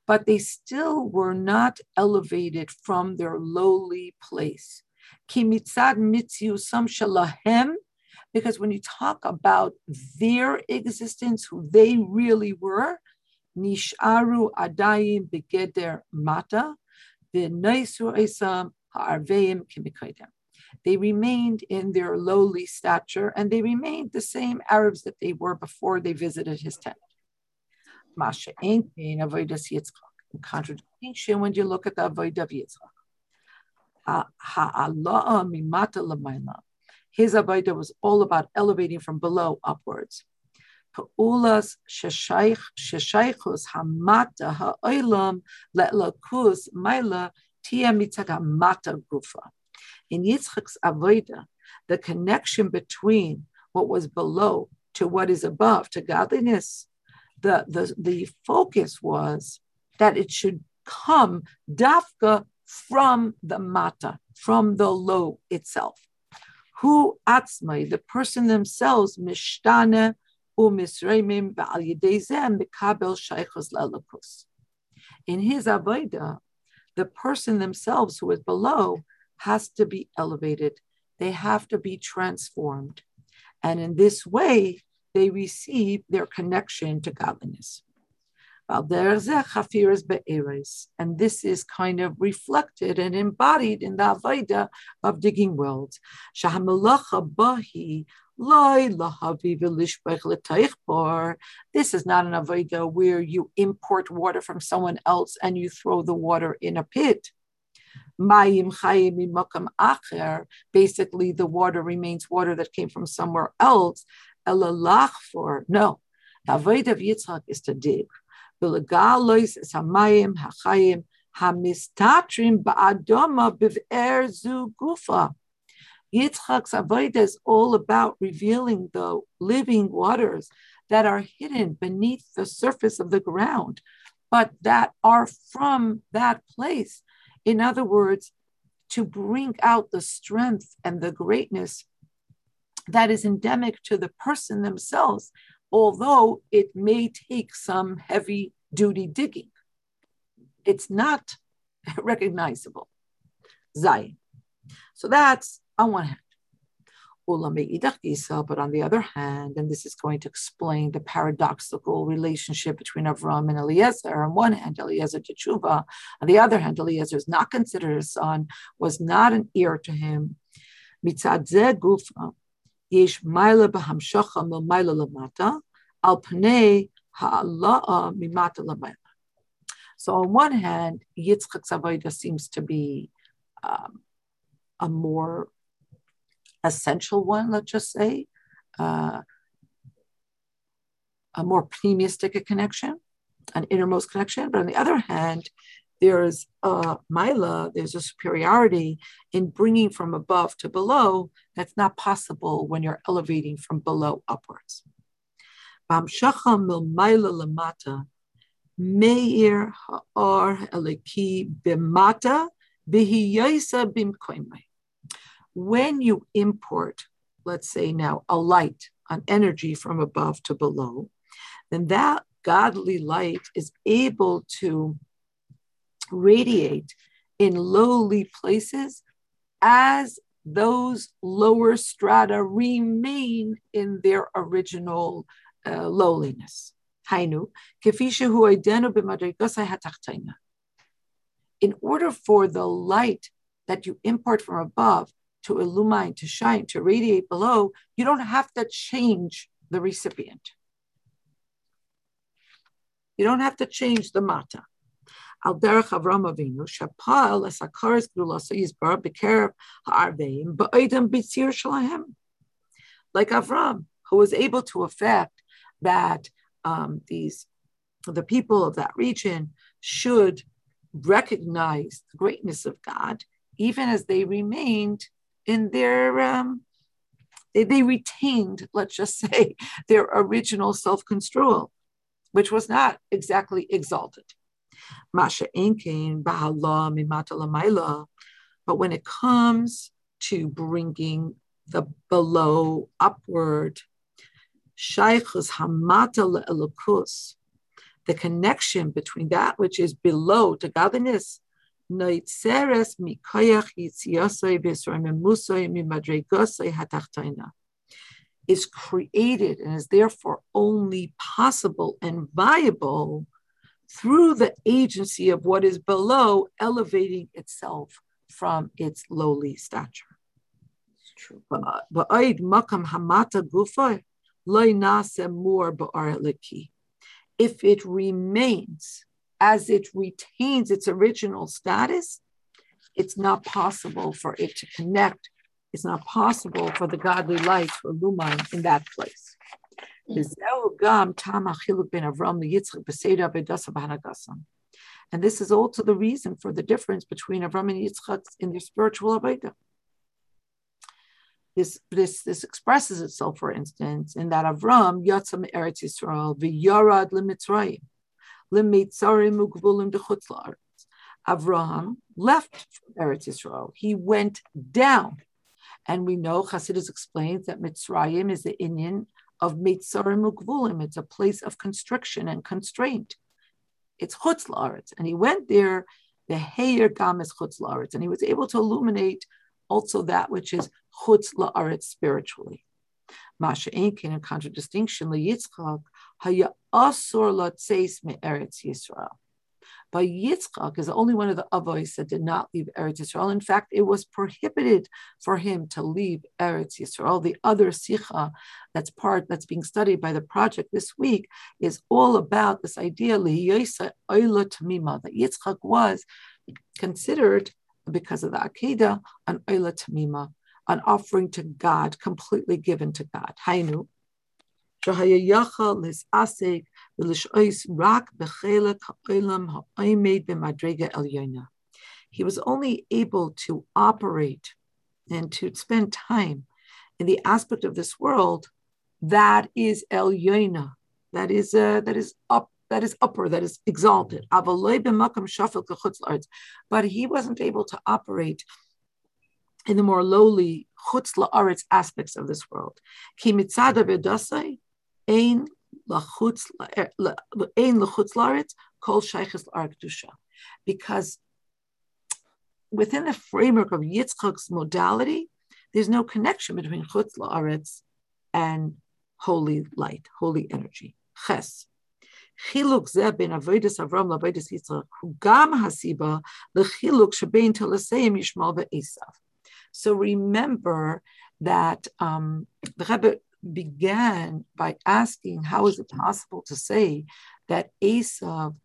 But they still were not elevated from their lowly place. Because when you talk about their existence, who they really were, Nisharu Adayim Begeder Mata, Kimikaidem. They remained in their lowly stature and they remained the same Arabs that they were before they visited his tent. Masha In contradiction, when you look at the Avodah Yitzchak, Ha'ala'a mimata lamaila. His Avodah was all about elevating from below upwards. Pa'ulas sheshaychus hamata ha'olam le'lakus maila tia mata gufa. In Yitzchak's Avodah, the connection between what was below to what is above, to godliness, the, the, the focus was that it should come dafka from the mata, from the low itself. Who atzmai, the person themselves, mishtane umisreimim ba'al yedezem mikabel shaychos lelakus. In his avodah, the person themselves who is below has to be elevated. They have to be transformed. And in this way, they receive their connection to godliness. And this is kind of reflected and embodied in the Avodah of digging wells. This is not an Avodah where you import water from someone else and you throw the water in a pit. Basically, the water remains water that came from somewhere else elalach for. No, the avoid of Yitzchak is to dig. V'legalois es hamayim hachayim hamistatrim ba'adoma biv'er zu gufa. Yitzchak's avodah is all about revealing the living waters that are hidden beneath the surface of the ground, but that are from that place. In other words, to bring out the strength and the greatness that is endemic to the person themselves, although it may take some heavy duty digging. It's not recognizable. Zayin. So that's on one hand. But on the other hand, and this is going to explain the paradoxical relationship between Avram and Eliezer. On one hand, Eliezer to Tshuva. On the other hand, Eliezer is not considered a son, was not an heir to him. Mitzad gufa, So on one hand, Yitzchak's Avodah seems to be um, a more essential one, let's just say, uh, a more pneumistic connection, an innermost connection. But on the other hand, there's a mila, there's a superiority in bringing from above to below that's not possible when you're elevating from below upwards. Meir ha'or eliki bimata bimkoimai. When you import, let's say now, a light, an energy from above to below, then that godly light is able to radiate in lowly places as those lower strata remain in their original uh, lowliness. In order for the light that you import from above to illumine, to shine, to radiate below, you don't have to change the recipient. You don't have to change the mata. Al derech Avram Avinu, shapal bekerev ha'arveim b'tzir shalahem. Like Avram, who was able to affect that um, these the people of that region should recognize the greatness of God, even as they remained in their um, they, they retained, let's just say, their original self-construal, which was not exactly exalted. Masha Inkin, Bahala, Mimata But when it comes to bringing the below upward, Shaykhus Hamata Elokus, the connection between that which is below to godliness, Noitzeres Mikoyach Yitziyosoi Visramemusoi Mimadregosoi Hatachtaina is created and is therefore only possible and viable through the agency of what is below elevating itself from its lowly stature. It's true. If it remains as it retains its original status, it's not possible for it to connect. It's not possible for the godly light to illumine in that place. Mm. And this is also the reason for the difference between Avram and Yitzchak in their spiritual avodah. This, this, this expresses itself, for instance, in that Avram Yatzam Eretz Yisrael v'Yarad limitzrayim limitzarim ugvulim dechutz Avraham left Eretz Yisrael. He went down. And we know Chassidus explains that Mitzrayim is the Indian of Mitzarim Ukvulim. It's a place of constriction and constraint. It's Chutz La'aretz. And he went there, the Heyer Gam is Chutz La'aretz. And he was able to illuminate also that which is Chutz La'aretz spiritually. Masha Einkin, in contradistinction, Yitzchak, Haya Asur Latzeis Me Eretz Yisrael. But Yitzchak is the only one of the Avos that did not leave Eretz Yisrael. In fact, it was prohibited for him to leave Eretz Yisrael. The other Sikha that's part that's being studied by the project this week is all about this idea that Yitzchak was considered because of the Akedah an Oila Tamima, an offering to God, completely given to God. Hainu, he was only able to operate and to spend time in the aspect of this world that is El Yoina, that is uh, that is up, that is upper, that is exalted. But he wasn't able to operate in the more lowly chutz la'aretz aspects of this world lachutz ein lachutz laretz kol shayches arkdusha, because within the framework of Yitzchak's modality, there's no connection between chutz laaretz and holy light, holy energy. Ches. חילוק זה בין אבוידס אברהם לאבוידס יצחק הוא גם הסיבה לחילוק שבין תלסיים ישמעאל ועשיו. So remember that um, the Rebbe began by asking, how is it possible to say that Esav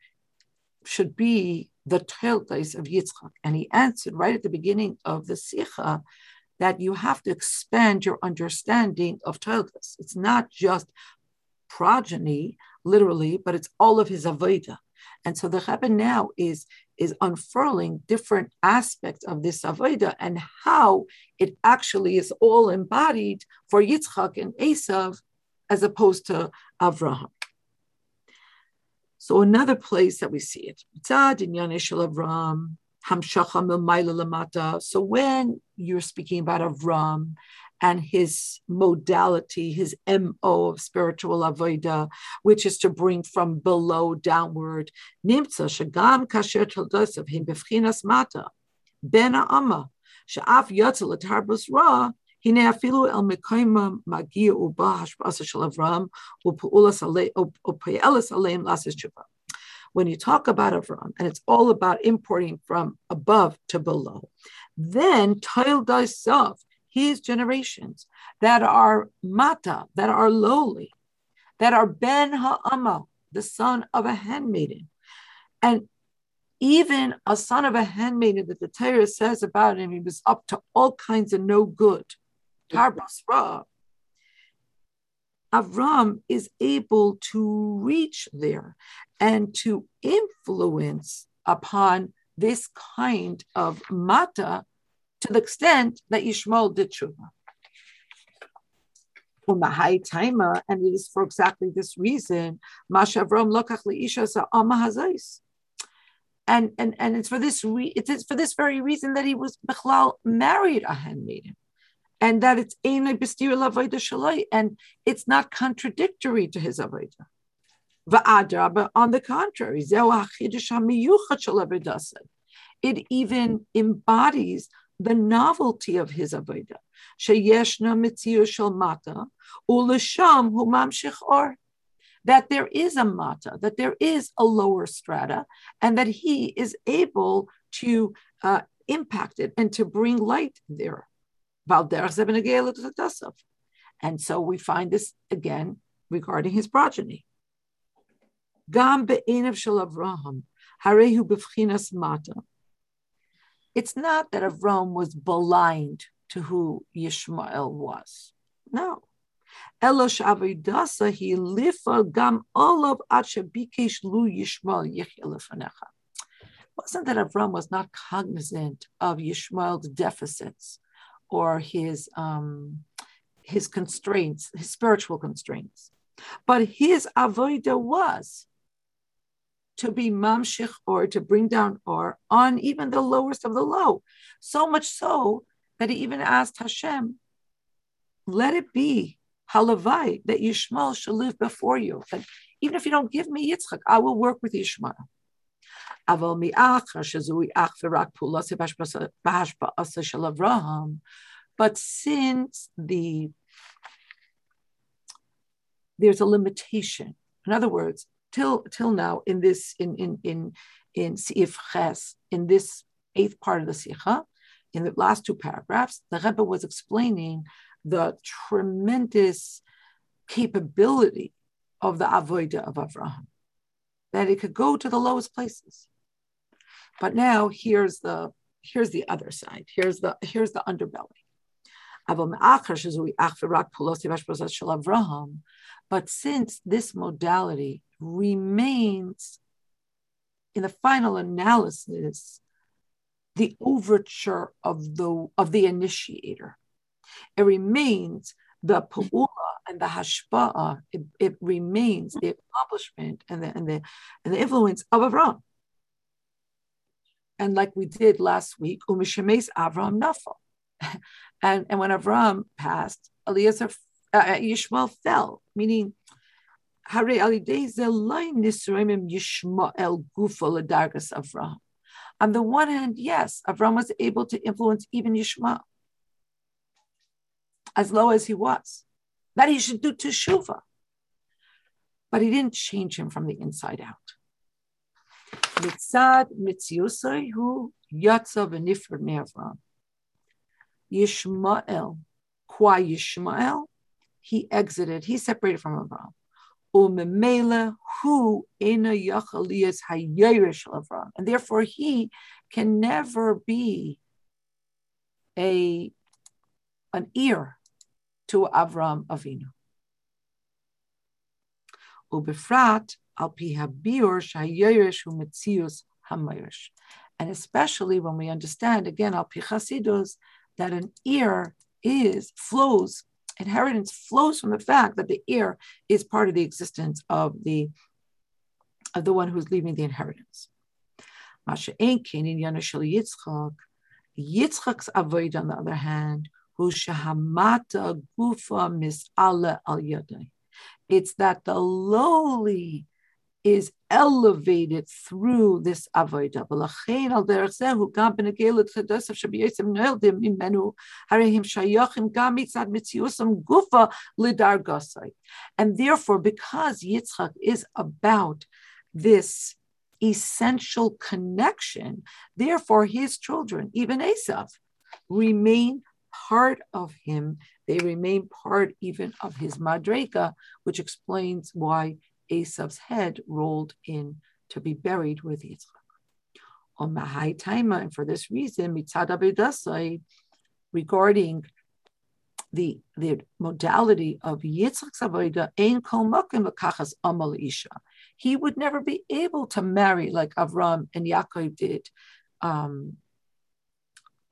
should be the Toldos of Yitzchak? And he answered right at the beginning of the Sikha that you have to expand your understanding of Toldos. It's not just progeny, literally, but it's all of his Avodah. And so the Rebbe now is is unfurling different aspects of this avodah and how it actually is all embodied for Yitzchak and Esav as opposed to Avraham. So another place that we see it, so when you're speaking about Avram and his modality, his MO of spiritual avodah, which is to bring from below downward. Nimtza shagam kasher toldosav him befchinas mata ben ha'ama she'af yotza letarbus ra הנה אפילו אל מקום מגיע ובא השפעה של אברהם ופועלס עליהם לעשות תשובה. When you talk about Avram, and it's all about importing from above to below, then Tail thyself his generations that are mata, that are lowly, that are ben ha'ama, the son of a handmaiden. And even a son of a handmaiden that the Torah says about him, he was up to all kinds of no good. Avram is able to reach there and to influence upon this kind of mata to the extent that Yishmael did tshuva. And it is for exactly this reason, and and and it's for this re- it is for this very reason that he was Bechlal married a handmaiden, and that it's and it's not contradictory to his avodah. On the contrary, it even embodies the novelty of his avodah. Sheyeshna mitzir shel mata ulisham hu mamshich or. That there is a mata, that there is a lower strata, and that he is able to uh, impact it and to bring light there. And so we find this again regarding his progeny. Gam be'enav shel Avraham, harehu b'fchinas mata. It's not that Avram was blind to who Yishmael was. No. Elosh Avidasa he lifa gam olav achabikesh lu Yishmael yichelefanecha. Wasn't that Avram was not cognizant of Yishmael's deficits or his um, his constraints, his spiritual constraints, but his avoida was to be mamshich or to bring down or on even the lowest of the low. So much so that he even asked Hashem, let it be halavai that Yishmael shall live before you. That even if you don't give me Yitzchak, I will work with Yishmael. But since the there's a limitation, in other words, till till now in this in in in in Sif Ches, in this eighth part of the Sikha, in the last two paragraphs, the Rebbe was explaining the tremendous capability of the avodah of Avraham, that it could go to the lowest places. But now here's the here's the other side. Here's the here's the underbelly. But since this modality remains, in the final analysis, the overture of the of the initiator. It remains the pu'ula and the hashpa'a. It, it, remains the accomplishment and the and the and the influence of Avram. And like we did last week, umishemes Avram nafal. and and when Avram passed, Eliezer uh, Yishmael fell, meaning Hare Avraham. On the one hand, yes, Avram was able to influence even Yishmael, as low as he was, that he should do teshuva. But he didn't change him from the inside out. Mitzad mitziusai hu yatza v'nifr Avram. Yishmael, qua Yishmael, he exited, he separated from Avram. Umemela hu ina yachaliyas hayirish Avram, and therefore he can never be a an ear to Avram Avinu. Ubefrat al pi habiur shayirish hu metzius hamayrish. And especially when we understand, again, al pichasidus, that an ear is, flows, inheritance flows from the fact that the ear is part of the existence of the of the one who's leaving the inheritance. Yitzchak's avoid, on the other hand, who shahamata gufa mis'ala al yadai. It's that the lowly is elevated through this avodah. And therefore, because Yitzchak is about this essential connection, therefore his children, even Esav, remain part of him. They remain part even of his madreka, which explains why Esav's head rolled in to be buried with Yitzchak. On Mahai Taima, and for this reason, Mitzad regarding the, the modality of Yitzchak's avodah, ein kol makim v'kachas amal isha. He would never be able to marry like Avram and Yaakov did, um,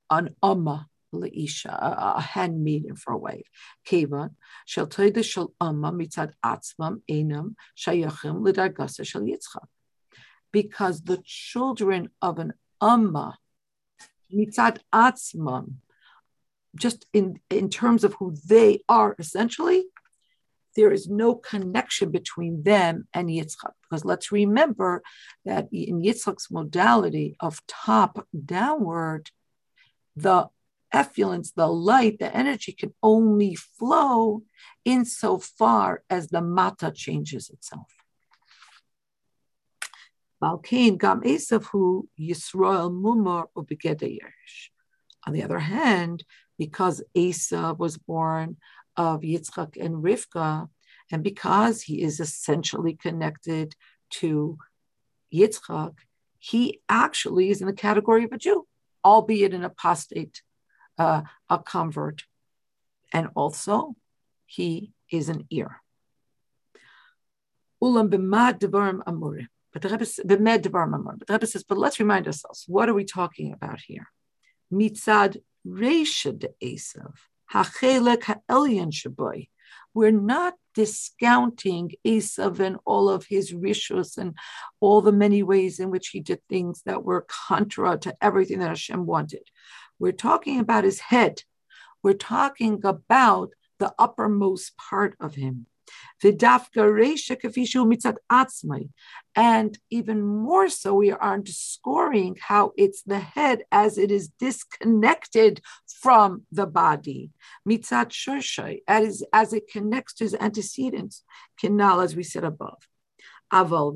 an amma leisha, a handmaiden for a wife. Kevan shel toida shel amma mitzad atzmam enam shayachim ledargasa shel yitzchak. Because the children of an amma mitzad atzmam, just in, in terms of who they are essentially, there is no connection between them and Yitzchak. Because let's remember that in Yitzchak's modality of top downward, the effluence, the light, the energy can only flow insofar as the mata changes itself. On the other hand, because Esav was born of Yitzchak and Rivka, and because he is essentially connected to Yitzchak, he actually is in the category of a Jew, albeit an apostate uh, a convert. And also, he is an ear. Ulam. But the Rebbe, says, but let's remind ourselves, what are we talking about here? Mitzad. We're not discounting Esav and all of his rishus and all the many ways in which he did things that were contra to everything that Hashem wanted. We're talking about his head. We're talking about the uppermost part of him. And even more so, we are underscoring how it's the head as it is disconnected from the body. Mitzat as, as it connects to his antecedents, kinal, as we said above. Aval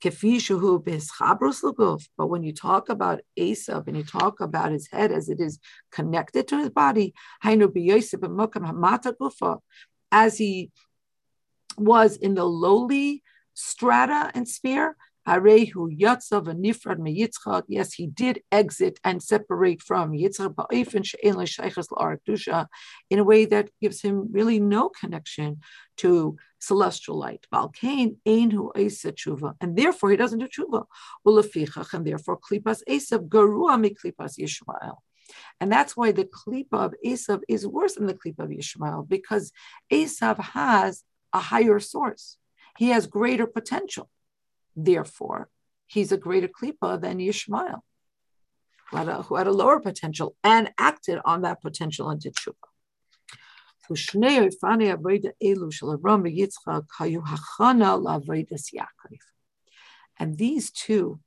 but when you talk about Esav and you talk about his head as it is connected to his body, as he was in the lowly strata and sphere, Yes, he did exit and separate from Yitzchak in a way that gives him really no connection to celestial light. And therefore he doesn't do tshuva. And therefore Klipas Esav Garua mi Klipas Yishmael. And that's why the klipa of Esav is worse than the klipa of Yishmael, because Esav has a higher source. He has greater potential. Therefore, he's a greater klipa than Yishmael, who had, a, who had a lower potential and acted on that potential and did tshuva. And these two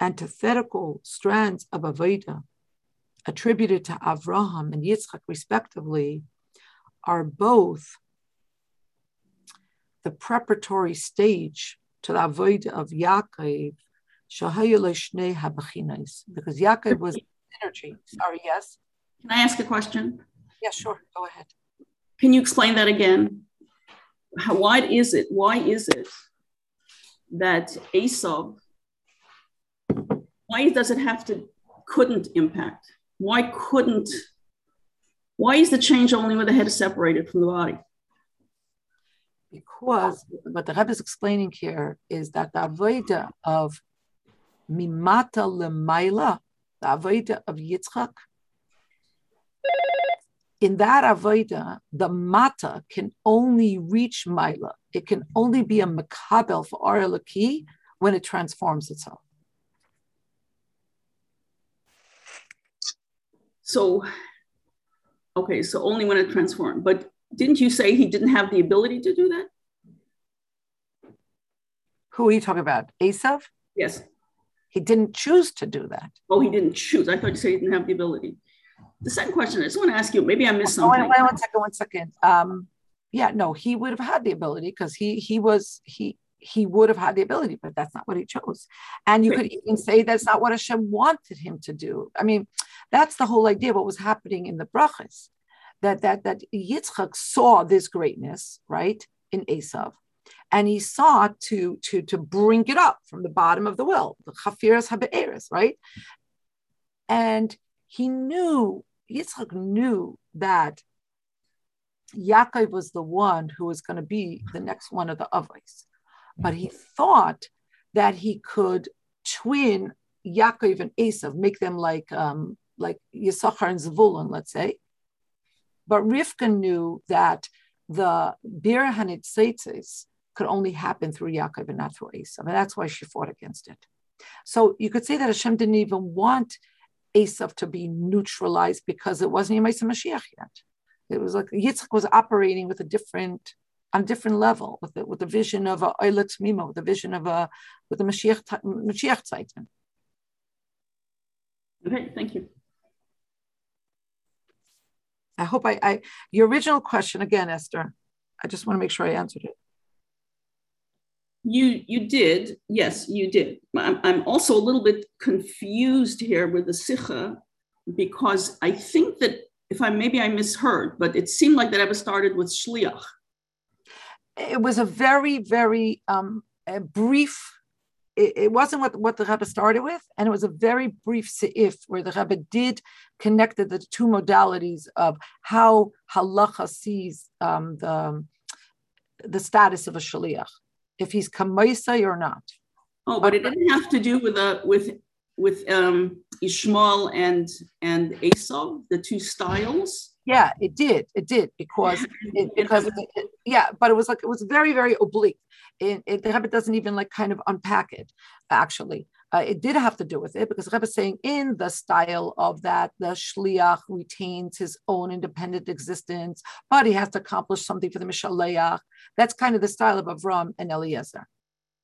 antithetical strands of Avodah attributed to Avraham and Yitzchak respectively are both the preparatory stage to the avoid of Yaakov, because Yaakov was energy. Sorry, yes. Can I ask a question? Yeah, sure. Go ahead. Can you explain that again? How, why is it? Why is it that Esav? Why does it have to couldn't impact? Why couldn't? Why is the change only when the head is separated from the body? Because what the Rebbe is explaining here is that the avodah of mimata lemaila, the avodah of Yitzchak. In that avodah, the mata can only reach maila. It can only be a makabel for Arelaki when it transforms itself. So, okay, so only when it transforms. But didn't you say he didn't have the ability to do that? Who are you talking about? Esav? Yes. He didn't choose to do that. Oh, he didn't choose. I thought you said he didn't have the ability. The second question, I just want to ask you, maybe I missed something. Oh, wait, wait, one second, one second. Um, yeah, no, he would have had the ability because he he was he he would have had the ability, but that's not what he chose. And you could even say that's not what Hashem wanted him to do. I mean, that's the whole idea of what was happening in the brachas, that that that Yitzchak saw this greatness, right, in Esav, and he sought to to to bring it up from the bottom of the well, the chafiras habe'eres, right? And he knew Yitzchak knew that Yaakov was the one who was going to be the next one of the Avos, but he thought that he could twin Yaakov and Esav, make them like um, like Yisachar and Zvulun, let's say. But Rivka knew that the Bir Hanitzaitzis could only happen through Yaakov and not through Esav, and that's why she fought against it. So you could say that Hashem didn't even want Esav to be neutralized because it wasn't Yemaisa Mashiach yet. It was like Yitzchak was operating with a different, on a different level, with the, with the vision of a Oilet Mimo, with the vision of a, with the Mashiach, Mashiach Zeiten. Okay, thank you. I hope I, I, your original question again, Esther, I just want to make sure I answered it. You you did, yes, you did. I'm, I'm also a little bit confused here with the sikha because I think that if I maybe I misheard, but it seemed like that ever started with shliach. It was a very very um, a brief. It, it, wasn't what, what the Rebbe started with, and it was a very brief seif where the Rebbe did connected the two modalities of how halacha sees um, the the status of a shliach if he's kamaisai or not. Oh, but it didn't have to do with a uh, with with um, Ishmael and and Esau, the two styles. Yeah, it did. It did because it, because it, yeah, but it was like it was very very oblique. It, it, the Rebbe doesn't even like kind of unpack it. Actually, uh, it did have to do with it because Rebbe is saying in the style of that the shliach retains his own independent existence, but he has to accomplish something for the mishaleach. That's kind of the style of Avram and Eliezer.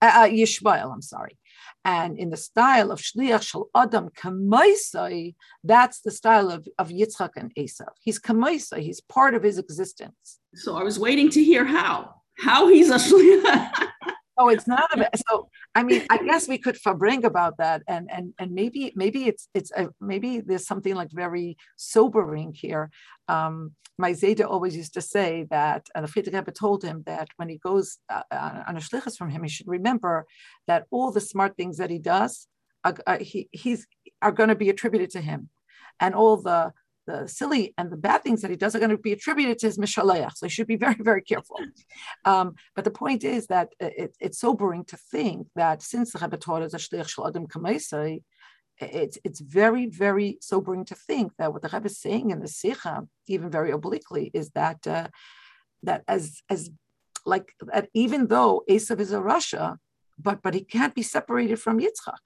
Uh, uh, Yishmael, I'm sorry. And in the style of Shliach Shal Adam Kamaisai, that's the style of, of Yitzchak and Esav. He's Kamaisai, he's part of his existence. So I was waiting to hear how. How he's a Shliach. oh, it's not a so. I mean, I guess we could farbreng about that, and and and maybe maybe it's it's a, maybe there's something like very sobering here. Um, my Zeide always used to say that, and the Frierdiker Rebbe told him that when he goes uh, on a shlichus from him, he should remember that all the smart things that he does, are, uh, he, he's are going to be attributed to him, and all the the silly and the bad things that he does are going to be attributed to his mishaleach. So he should be very, very careful. Um, but the point is that it, it's sobering to think that since the Rebbe taught us a shliach shel adam it's it's very, very sobering to think that what the Rebbe is saying in the Sikha, even very obliquely, is that uh, that as as like that even though Esav is a rasha, but but he can't be separated from Yitzchak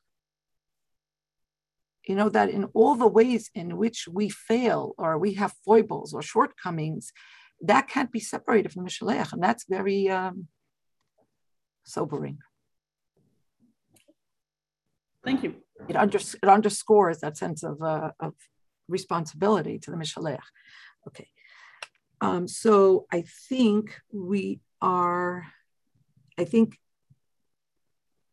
you know, that in all the ways in which we fail or we have foibles or shortcomings, that can't be separated from Mishalech. And that's very um, sobering. Thank you. It, under, it underscores that sense of, uh, of responsibility to the Mishalech. Okay. Um, so I think we are, I think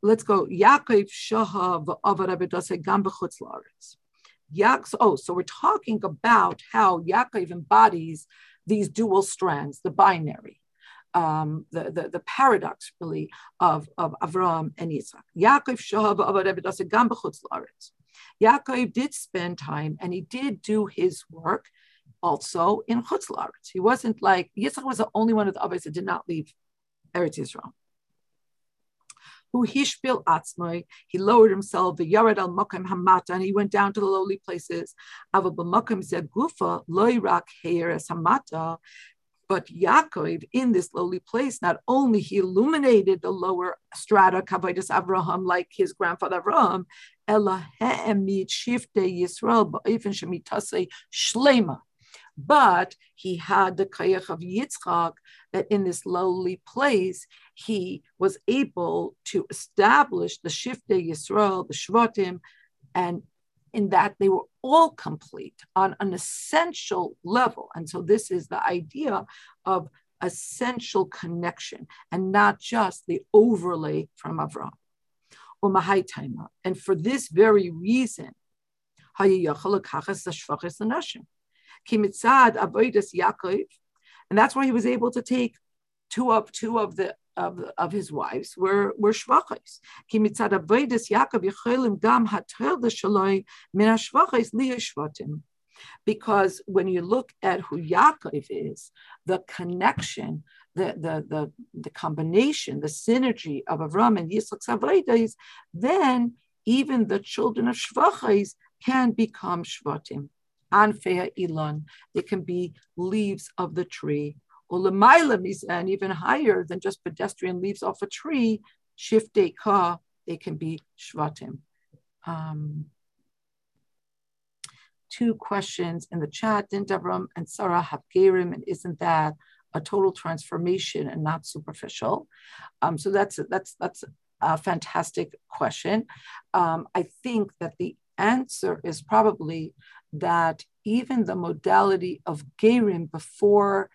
let's go. Yaakov Shahav Avarabedase Gam B'chutz Laaretz. Oh, so we're talking about how Yaakov embodies these dual strands, the binary, um, the, the, the paradox really of, of Avram and Yitzhak. Yaakov Shahav Gam B'chutz Laaretz. Yaakov did spend time and he did do his work also in Chutz Laaretz. He wasn't like Yitzhak was the only one of the others that did not leave Eretz Yisrael. Who hishpil atzmai, he lowered himself, the yared al makim hamata, and he went down to the lowly places. Ava b'makim zegufa loirak heyeres hamata. But Yaakov, in this lowly place, not only he illuminated the lower strata, Kavaitis Avraham, like his grandfather Avraham, Ella shifte Yisrael ba'ifin shemitase shlema but he had the kayach of Yitzchak that in this lowly place he was able to establish the Shiftei Yisrael, the Shvatim, and in that they were all complete on an essential level. And so this is the idea of essential connection and not just the overlay from Avram. And for this very reason, Kimitzad avodas Yaakov, and that's why he was able to take two of two of the of, of his wives were were shvachos. Kimitzad avodas Yaakov yicholim gam hatel shaloi min hashvachos liyashvatim. Because when you look at who Yaakov is, the connection, the, the, the, the combination, the synergy of Avram and Yitzchak's avodas, then even the children of Shvachos can become Shvatim. Anfea Elon. They can be leaves of the tree. And even higher than just pedestrian leaves off a tree, Shifte Ka, they can be Shvatim. Um, two questions in the chat. Didn't and Sarah have Gerim, and isn't that a total transformation and not superficial? Um, so that's that's that's a fantastic question. Um, I think that the answer is probably that even the modality of Gerim before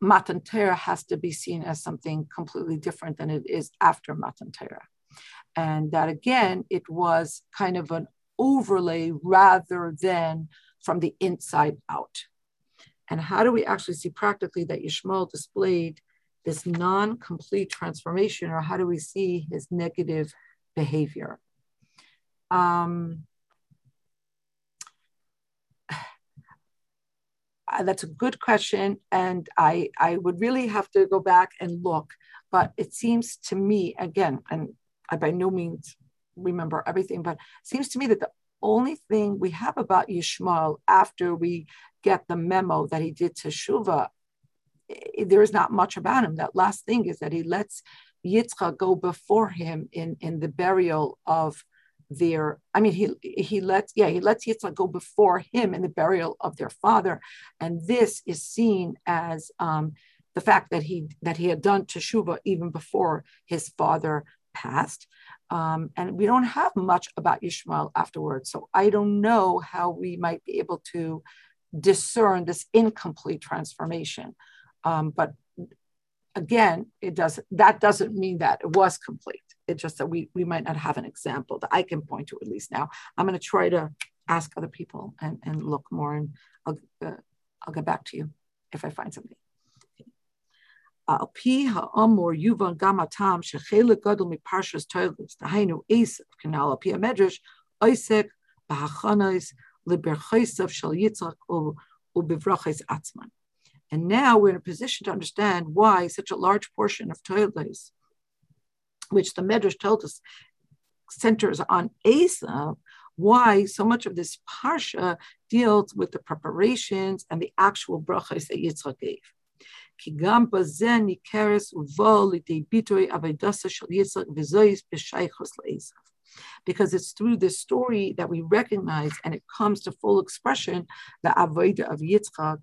Matan Torah has to be seen as something completely different than it is after Matan Torah. And that again, it was kind of an overlay rather than from the inside out. And how do we actually see practically that Yishmael displayed this non complete transformation, or how do we see his negative behavior? Um, Uh, that's a good question, and I I would really have to go back and look. But it seems to me again, and I by no means remember everything, but seems to me that the only thing we have about Yishmael after we get the memo that he did to Shuva, there is not much about him. That last thing is that he lets Yitzchak go before him in, in the burial of their i mean he he lets yeah he lets yitzhak go before him in the burial of their father. And this is seen as um, the fact that he that he had done teshuva even before his father passed. Um, and we don't have much about Ishmael afterwards. So i don't know how we might be able to discern this incomplete transformation. Um, but again it does that doesn't mean that it was complete it's just that we, we might not have an example that I can point to at least now. I'm going to try to ask other people and, and look more and I'll, uh, I'll get back to you if I find something. על פי האמור יובן גם הטעם שחלק גדול מפרשס תוילס, דהיינו עשב, כנ"ל על פי המדרש, עוסק בהכנס לברכיסף של יצחק ובברכיס עצמן. And now we're in a position to understand why such a large portion of Toilers which the Medrash tells us centers on Esav, why so much of this parsha deals with the preparations and the actual brachas that Yitzchak gave. Because it's through this story that we recognize and it comes to full expression the avodah of Yitzchak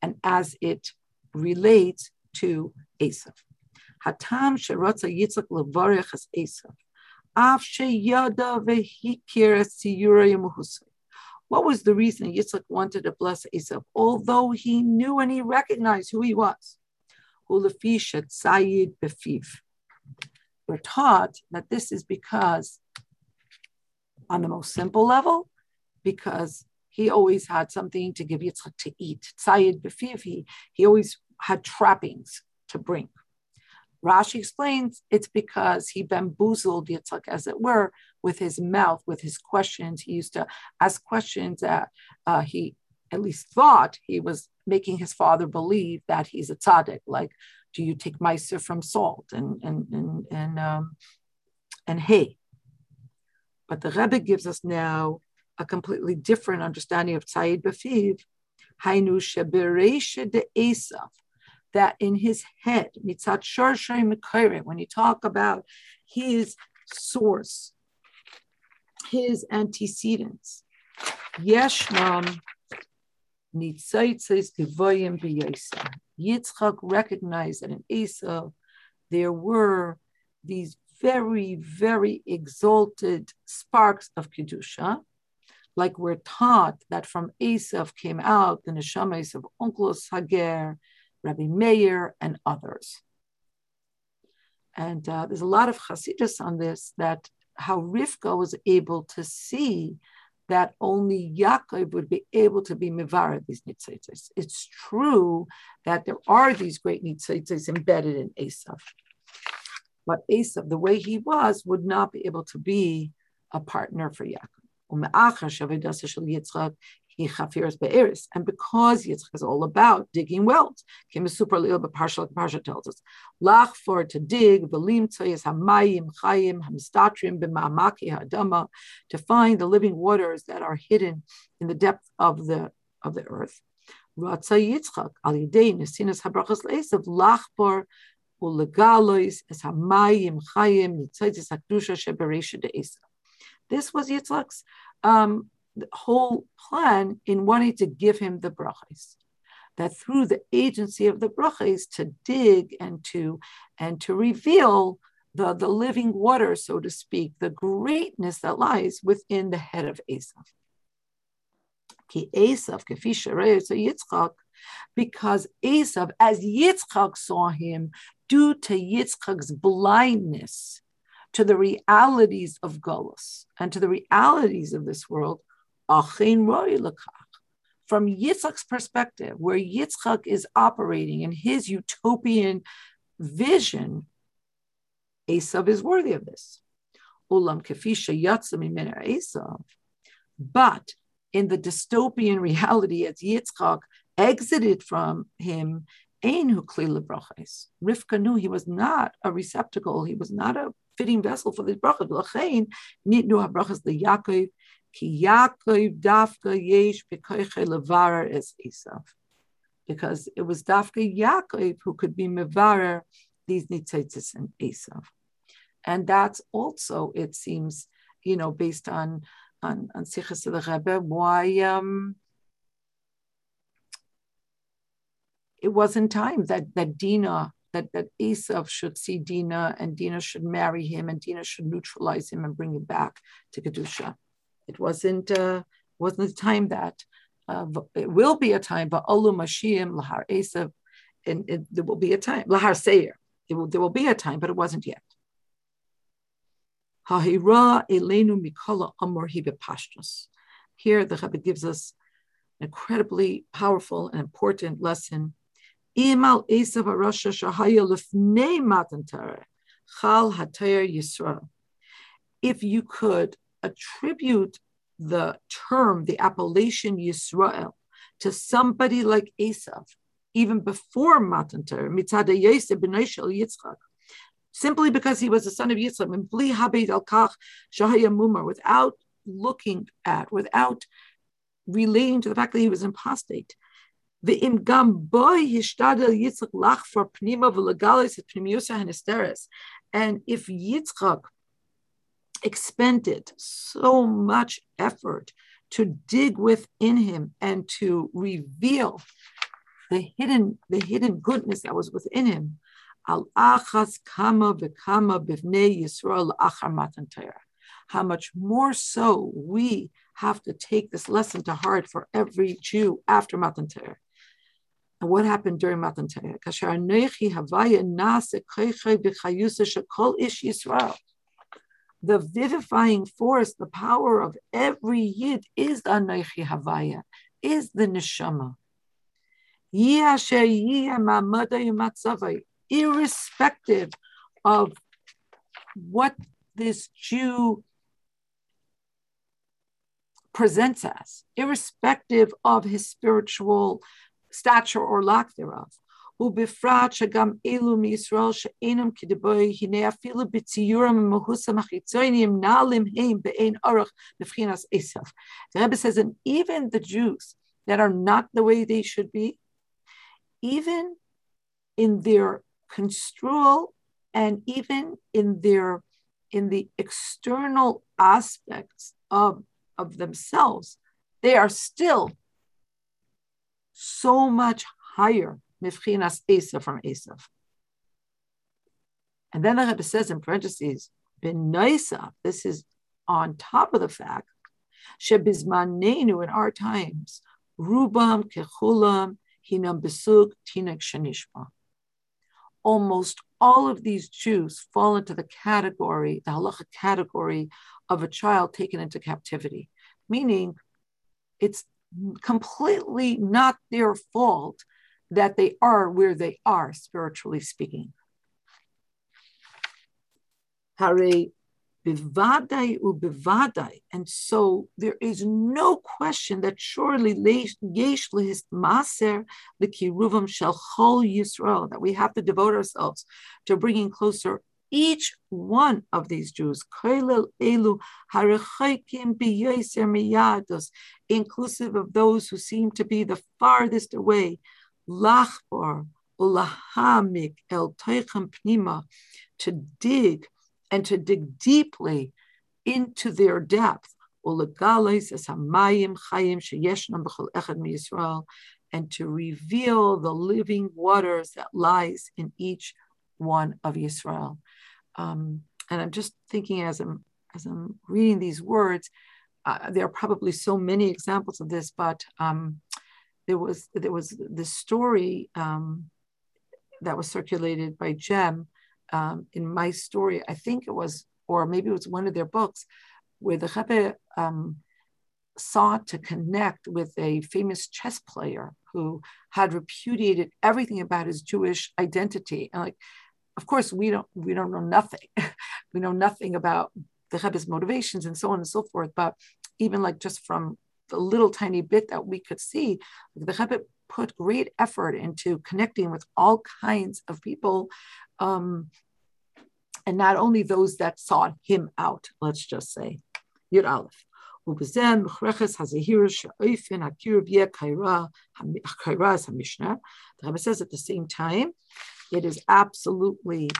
and as it relates to Esav. Hatam sherotza as Esav. Vehikir What was the reason Yitzchak wanted to bless Esav, although he knew and he recognized who he was? Hulafishat Sayid Befiv. We're taught that this is because, on the most simple level, because he always had something to give Yitzchak to eat. Sayid Befiv, he, he always had trappings to bring. Rashi explains it's because he bamboozled Yitzhak, as it were, with his mouth, with his questions. He used to ask questions that uh, he at least thought he was making his father believe that he's a tzaddik. Like, do you take meiser from salt? And and and and um, and hay. But the Rebbe gives us now a completely different understanding of Tzayid Bafiv, Hainu Sheberesha de Esav, that in his head, Mitzat Shorshay when you talk about his source, his antecedents, Yeshnam Nitzaitzes Devoyim B'Yosef. Yitzchak recognized that in Esau there were these very, very exalted sparks of Kedusha, like we're taught that from Esav came out the neshamas of Onkelos Hager, Rabbi Meir, and others. And uh, there's a lot of Hasidus on this that how Rivka was able to see that only Yaakov would be able to be mivar these nitzitzis. It's true that there are these great nitzitzis embedded in Esav, but Esav, the way he was, would not be able to be a partner for Yaakov. And because Yitzchak is all about digging wells, Kim super lil but partial parsha tells us, lach for to dig velim tzayis hamayim chayim hamistatrim b'ma'amaki ha'adama to find the living waters that are hidden in the depth of the of the earth. Ratza Yitzchak al yidei nesinas habrachas leisav lachbor ulegalois es hamayim chayim nitzayis hakdusha sheberesha de'esav. This was Yitzchak's um, whole plan in wanting to give him the brachas. That through the agency of the brachas to dig and to and to reveal the, the living water, so to speak, the greatness that lies within the head of Esav. Ki Esav, so Yitzchak, because Esav, as Yitzchak saw him, due to Yitzchak's blindness, to the realities of Golos and to the realities of this world, from Yitzchak's perspective, where Yitzchak is operating in his utopian vision, Esav is worthy of this. Ulam. But in the dystopian reality, as Yitzchak exited from him, Rivka knew he was not a receptacle, he was not a fitting vessel for this bracha. LeYaakov ki Yaakov dafka yesh levarer es Esav. Because it was dafka Yaakov who could be mevarer these nitzitzis and Esav. And that's also, it seems, you know, based on on, on Sichas of the Rebbe, why um, it wasn't time that that Dina that, that Esav should see Dina and Dina should marry him and Dina should neutralize him and bring him back to Kedusha. It wasn't uh, wasn't the time that uh, it will be a time, but Olu Mashiach Lahar Esav, and it, there will be a time, Lahar Seir, there will, there will be a time, but it wasn't yet. Hahira Elenu Mikola Amor Pashtos. Here the Rebbe gives us an incredibly powerful and important lesson Imal Esav Arasha Shahaya Lefnei Matan Chal Hatayr Yisrael. If you could attribute the term, the appellation Yisrael, to somebody like Esav, even before Matan Torah, mitzad Yosef Yitzchak, simply because he was the son of Yitzchak, and bli habed al kach shahayamumar, without looking at, without relating to the fact that he was an apostate. The imgam boy hishtadel Yitzchak lach for pnima v'legalis et pnimiusa and if Yitzchak expended so much effort to dig within him and to reveal the hidden, the hidden goodness that was within him, al achas kama v'kama bivnei Yisrael achar matan How much more so we have to take this lesson to heart for every Jew after Matan Torah. And what happened during Matan Torah? The vivifying force, the power of every yid is the Anoichi Havaya, is the neshama. Irrespective of what this Jew presents us, irrespective of his spiritual stature or lack thereof. ובפרט שגם אלו מישראל שאינם כדבוי, הנה אפילו בציורם ומהוסם החיצוניים נעלים הם באין אורך מבחינת עשב. The Rebbe says, and even the Jews that are not the way they should be, even in their construal and even in their in the external aspects of, of themselves, they are still so much higher mifchinas Esav from Esav. And then the Rebbe says in parentheses, Benoisa, this is on top of the fact, Shebizmanenu in our times, Rubam kechulam hinam besug tinek shanishma. Almost all of these Jews fall into the category, the halacha category of a child taken into captivity, meaning it's completely not their fault that they are where they are, spiritually speaking. Hare bivadai ubivadai. And so there is no question that surely yesh lehist maser l'kiruvam shel chol Yisrael, that we have to devote ourselves to bringing closer each one of these Jews, inclusive of those who seem to be the farthest away lachbar ulahamik el teichem pnima, to dig and to dig deeply into their depth. And to reveal the living waters that lies in each one of Israel. Um, and I'm just thinking as I'm as I'm reading these words, uh, there are probably so many examples of this, but um, there was there was this story um, that was circulated by Jem um, in my story. I think it was, or maybe it was one of their books, where the Rebbe um, sought to connect with a famous chess player who had repudiated everything about his Jewish identity. And like, of course, we don't we don't know nothing. we know nothing about the Rebbe's motivations and so on and so forth. But even like just from the little tiny bit that we could see, the Rebbe put great effort into connecting with all kinds of people, um, and not only those that sought him out. Let's just say, Yud Aleph. The Rebbe says at the same time, it is absolutely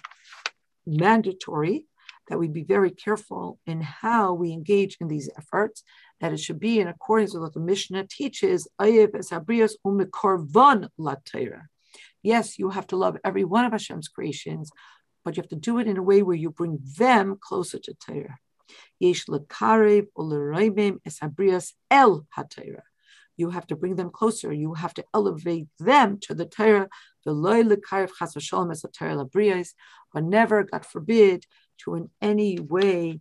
mandatory that we be very careful in how we engage in these efforts, that it should be in accordance with what the Mishnah teaches. Yes, you have to love every one of Hashem's creations, but you have to do it in a way where you bring them closer to Torah. el You have to bring them closer. You have to elevate them to the Torah. But never, God forbid, to in any way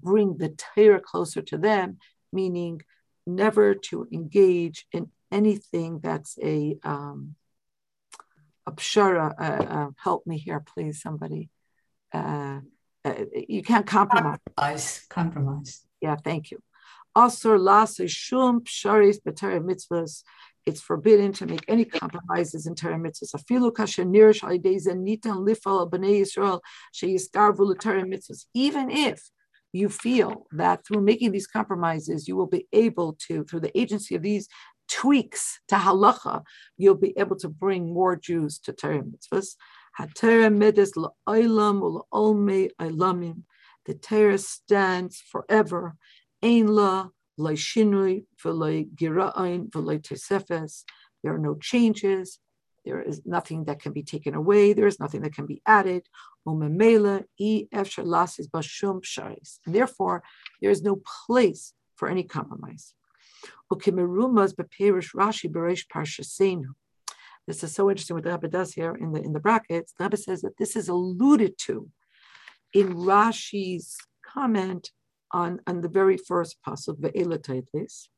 bring the Torah closer to them, meaning never to engage in anything that's a um, a pshara. Uh, uh, help me here, please, somebody. Uh, uh you can't compromise. Compromise. Compromise. Yeah, thank you. Also, lasa shum psharis b'tara mitzvahs it's forbidden to make any compromises in Torah mitzvahs. Afilu kasher nirish nitan lifal b'nei Yisrael sheyiskarvu l'Torah mitzvahs. Even if you feel that through making these compromises, you will be able to, through the agency of these tweaks to halacha, you'll be able to bring more Jews to Torah mitzvahs. The Torah stands forever. Ein there are no changes. There is nothing that can be taken away. There is nothing that can be added. And therefore, there is no place for any compromise. This is so interesting what the Rebbe does here in the in the brackets. The Rebbe says that this is alluded to in Rashi's comment on, on the very first pasuk, ve'elataytes.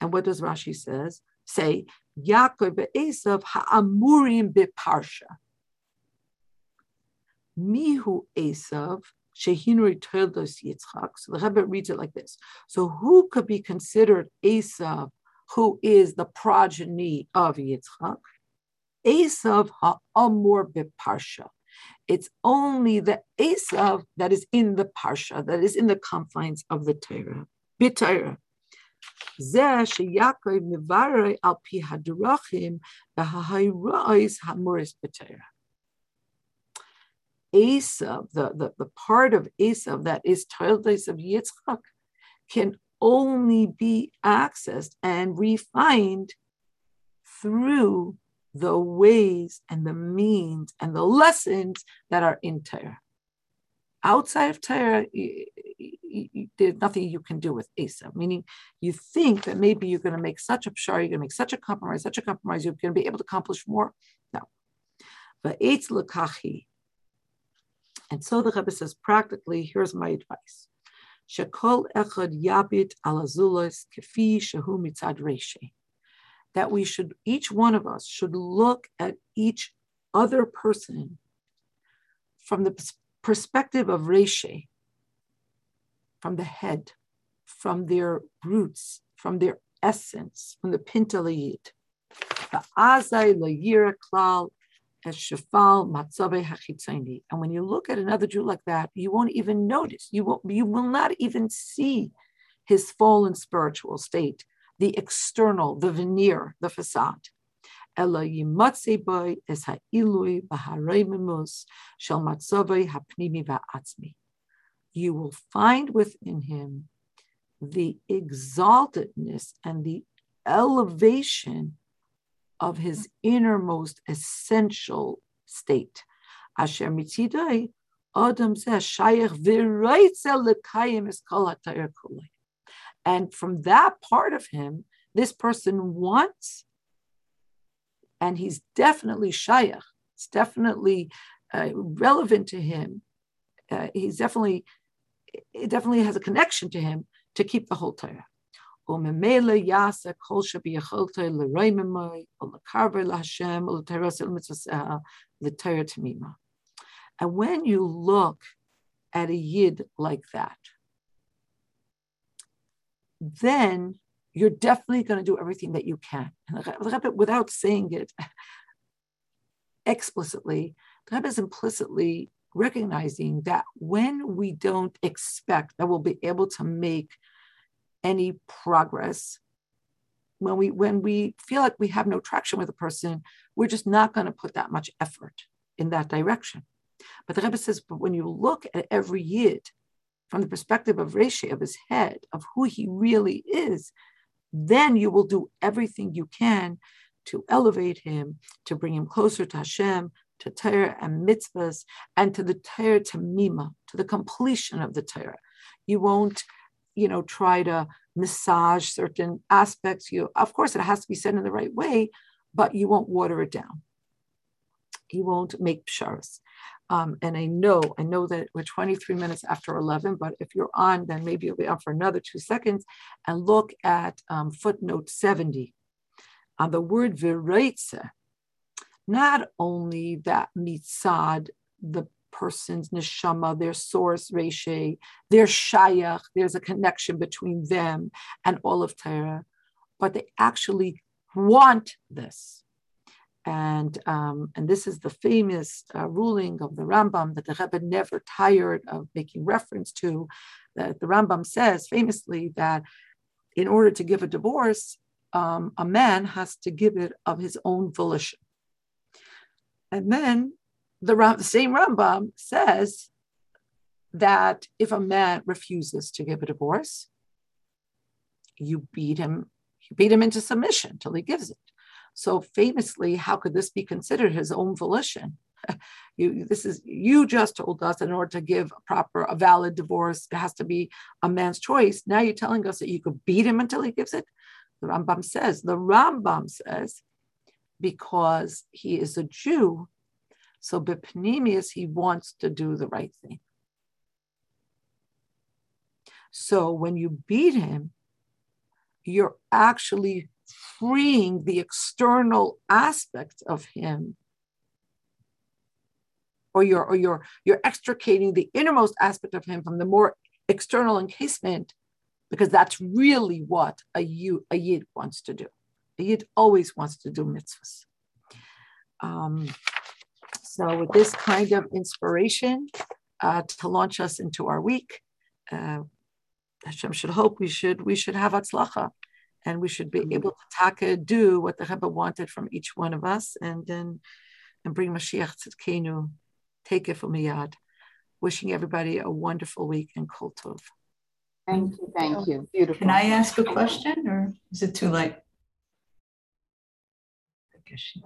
And what does Rashi says? Say, Yaakov ve'esav ha'amurim beparsha. Mihu Esav shehinuri toldos Yitzchak. So the Rebbe reads it like this. So who could be considered Esav, who is the progeny of Yitzchak? Esav ha'amur beparsha. It's only the Esav that is in the parsha, that is in the confines of the Torah. B'Torah. זה שיעקב מברך על פי הדרכים וההירויס המורס בתורה. Esav, the, the, the part of Esav that is Toildes of Yitzchak, can only be accessed and refined through the ways and the means and the lessons that are in Torah. Outside of Torah, there's nothing you can do with Asa, meaning you think that maybe you're going to make such a pshar, you're going to make such a compromise, such a compromise, you're going to be able to accomplish more. No. But Eitz Lakachi. And so the Rebbe says, practically, here's my advice. Shekol echad yabit alazulas kefi shehu mitzad reshe. That we should, each one of us should look at each other person from the perspective of reshe, from the head, from their roots, from their essence, from the pintalayid. And when you look at another Jew like that, you won't even notice. You won't, you will not even see his fallen spiritual state, the external, the veneer, the facade. Ela you will find within him the exaltedness and the elevation of his innermost essential state. Asher mitzidai, Adam and from that part of him, this person wants, and he's definitely shayach. It's definitely uh, relevant to him. Uh, he's definitely it definitely has a connection to him to keep the whole Torah. And when you look at a yid like that, then you're definitely going to do everything that you can. without saying it explicitly, the Rebbe is implicitly recognizing that when we don't expect that we'll be able to make any progress, when we when we feel like we have no traction with a person, we're just not going to put that much effort in that direction. But the Rebbe says, but when you look at every yid from the perspective of Reshe, of his head, of who he really is, then you will do everything you can to elevate him, to bring him closer to Hashem, to Torah and mitzvahs, and to the Torah to Mima, to the completion of the Torah. You won't, you know, try to massage certain aspects. You, of course, it has to be said in the right way, but you won't water it down. You won't make psharas. Um, and I know, I know that we're 23 minutes after 11, but if you're on, then maybe you'll be on for another two seconds and look at um, footnote 70 on the word vireitze not only that mitzad, the person's neshama, their source, reshe, their shayach, there's a connection between them and all of Torah, but they actually want this. And, um, and this is the famous uh, ruling of the Rambam that the Rebbe never tired of making reference to. That the Rambam says famously that in order to give a divorce, um, a man has to give it of his own volition. And then the, same Rambam says that if a man refuses to give a divorce, you beat him, you beat him into submission till he gives it. So famously, how could this be considered his own volition? you this is you just told us in order to give a proper a valid divorce it has to be a man's choice now you're telling us that you could beat him until he gives it the rambam says the rambam says because he is a Jew. So Bipnimius, he wants to do the right thing. So when you beat him, you're actually freeing the external aspect of him or you're or you're you're extricating the innermost aspect of him from the more external encasement because that's really what a, a yid wants to do. A yid always wants to do mitzvahs. Um, so with this kind of inspiration uh, to launch us into our week, uh, Hashem should hope we should we should have atzlacha, and we should be mm-hmm. able to taka do what the Rebbe wanted from each one of us, and then and bring Mashiach Tzidkenu, take it from Miyad. Wishing everybody a wonderful week and kol tov. Thank you, thank you. Beautiful. Can I ask a question, or is it too late? She.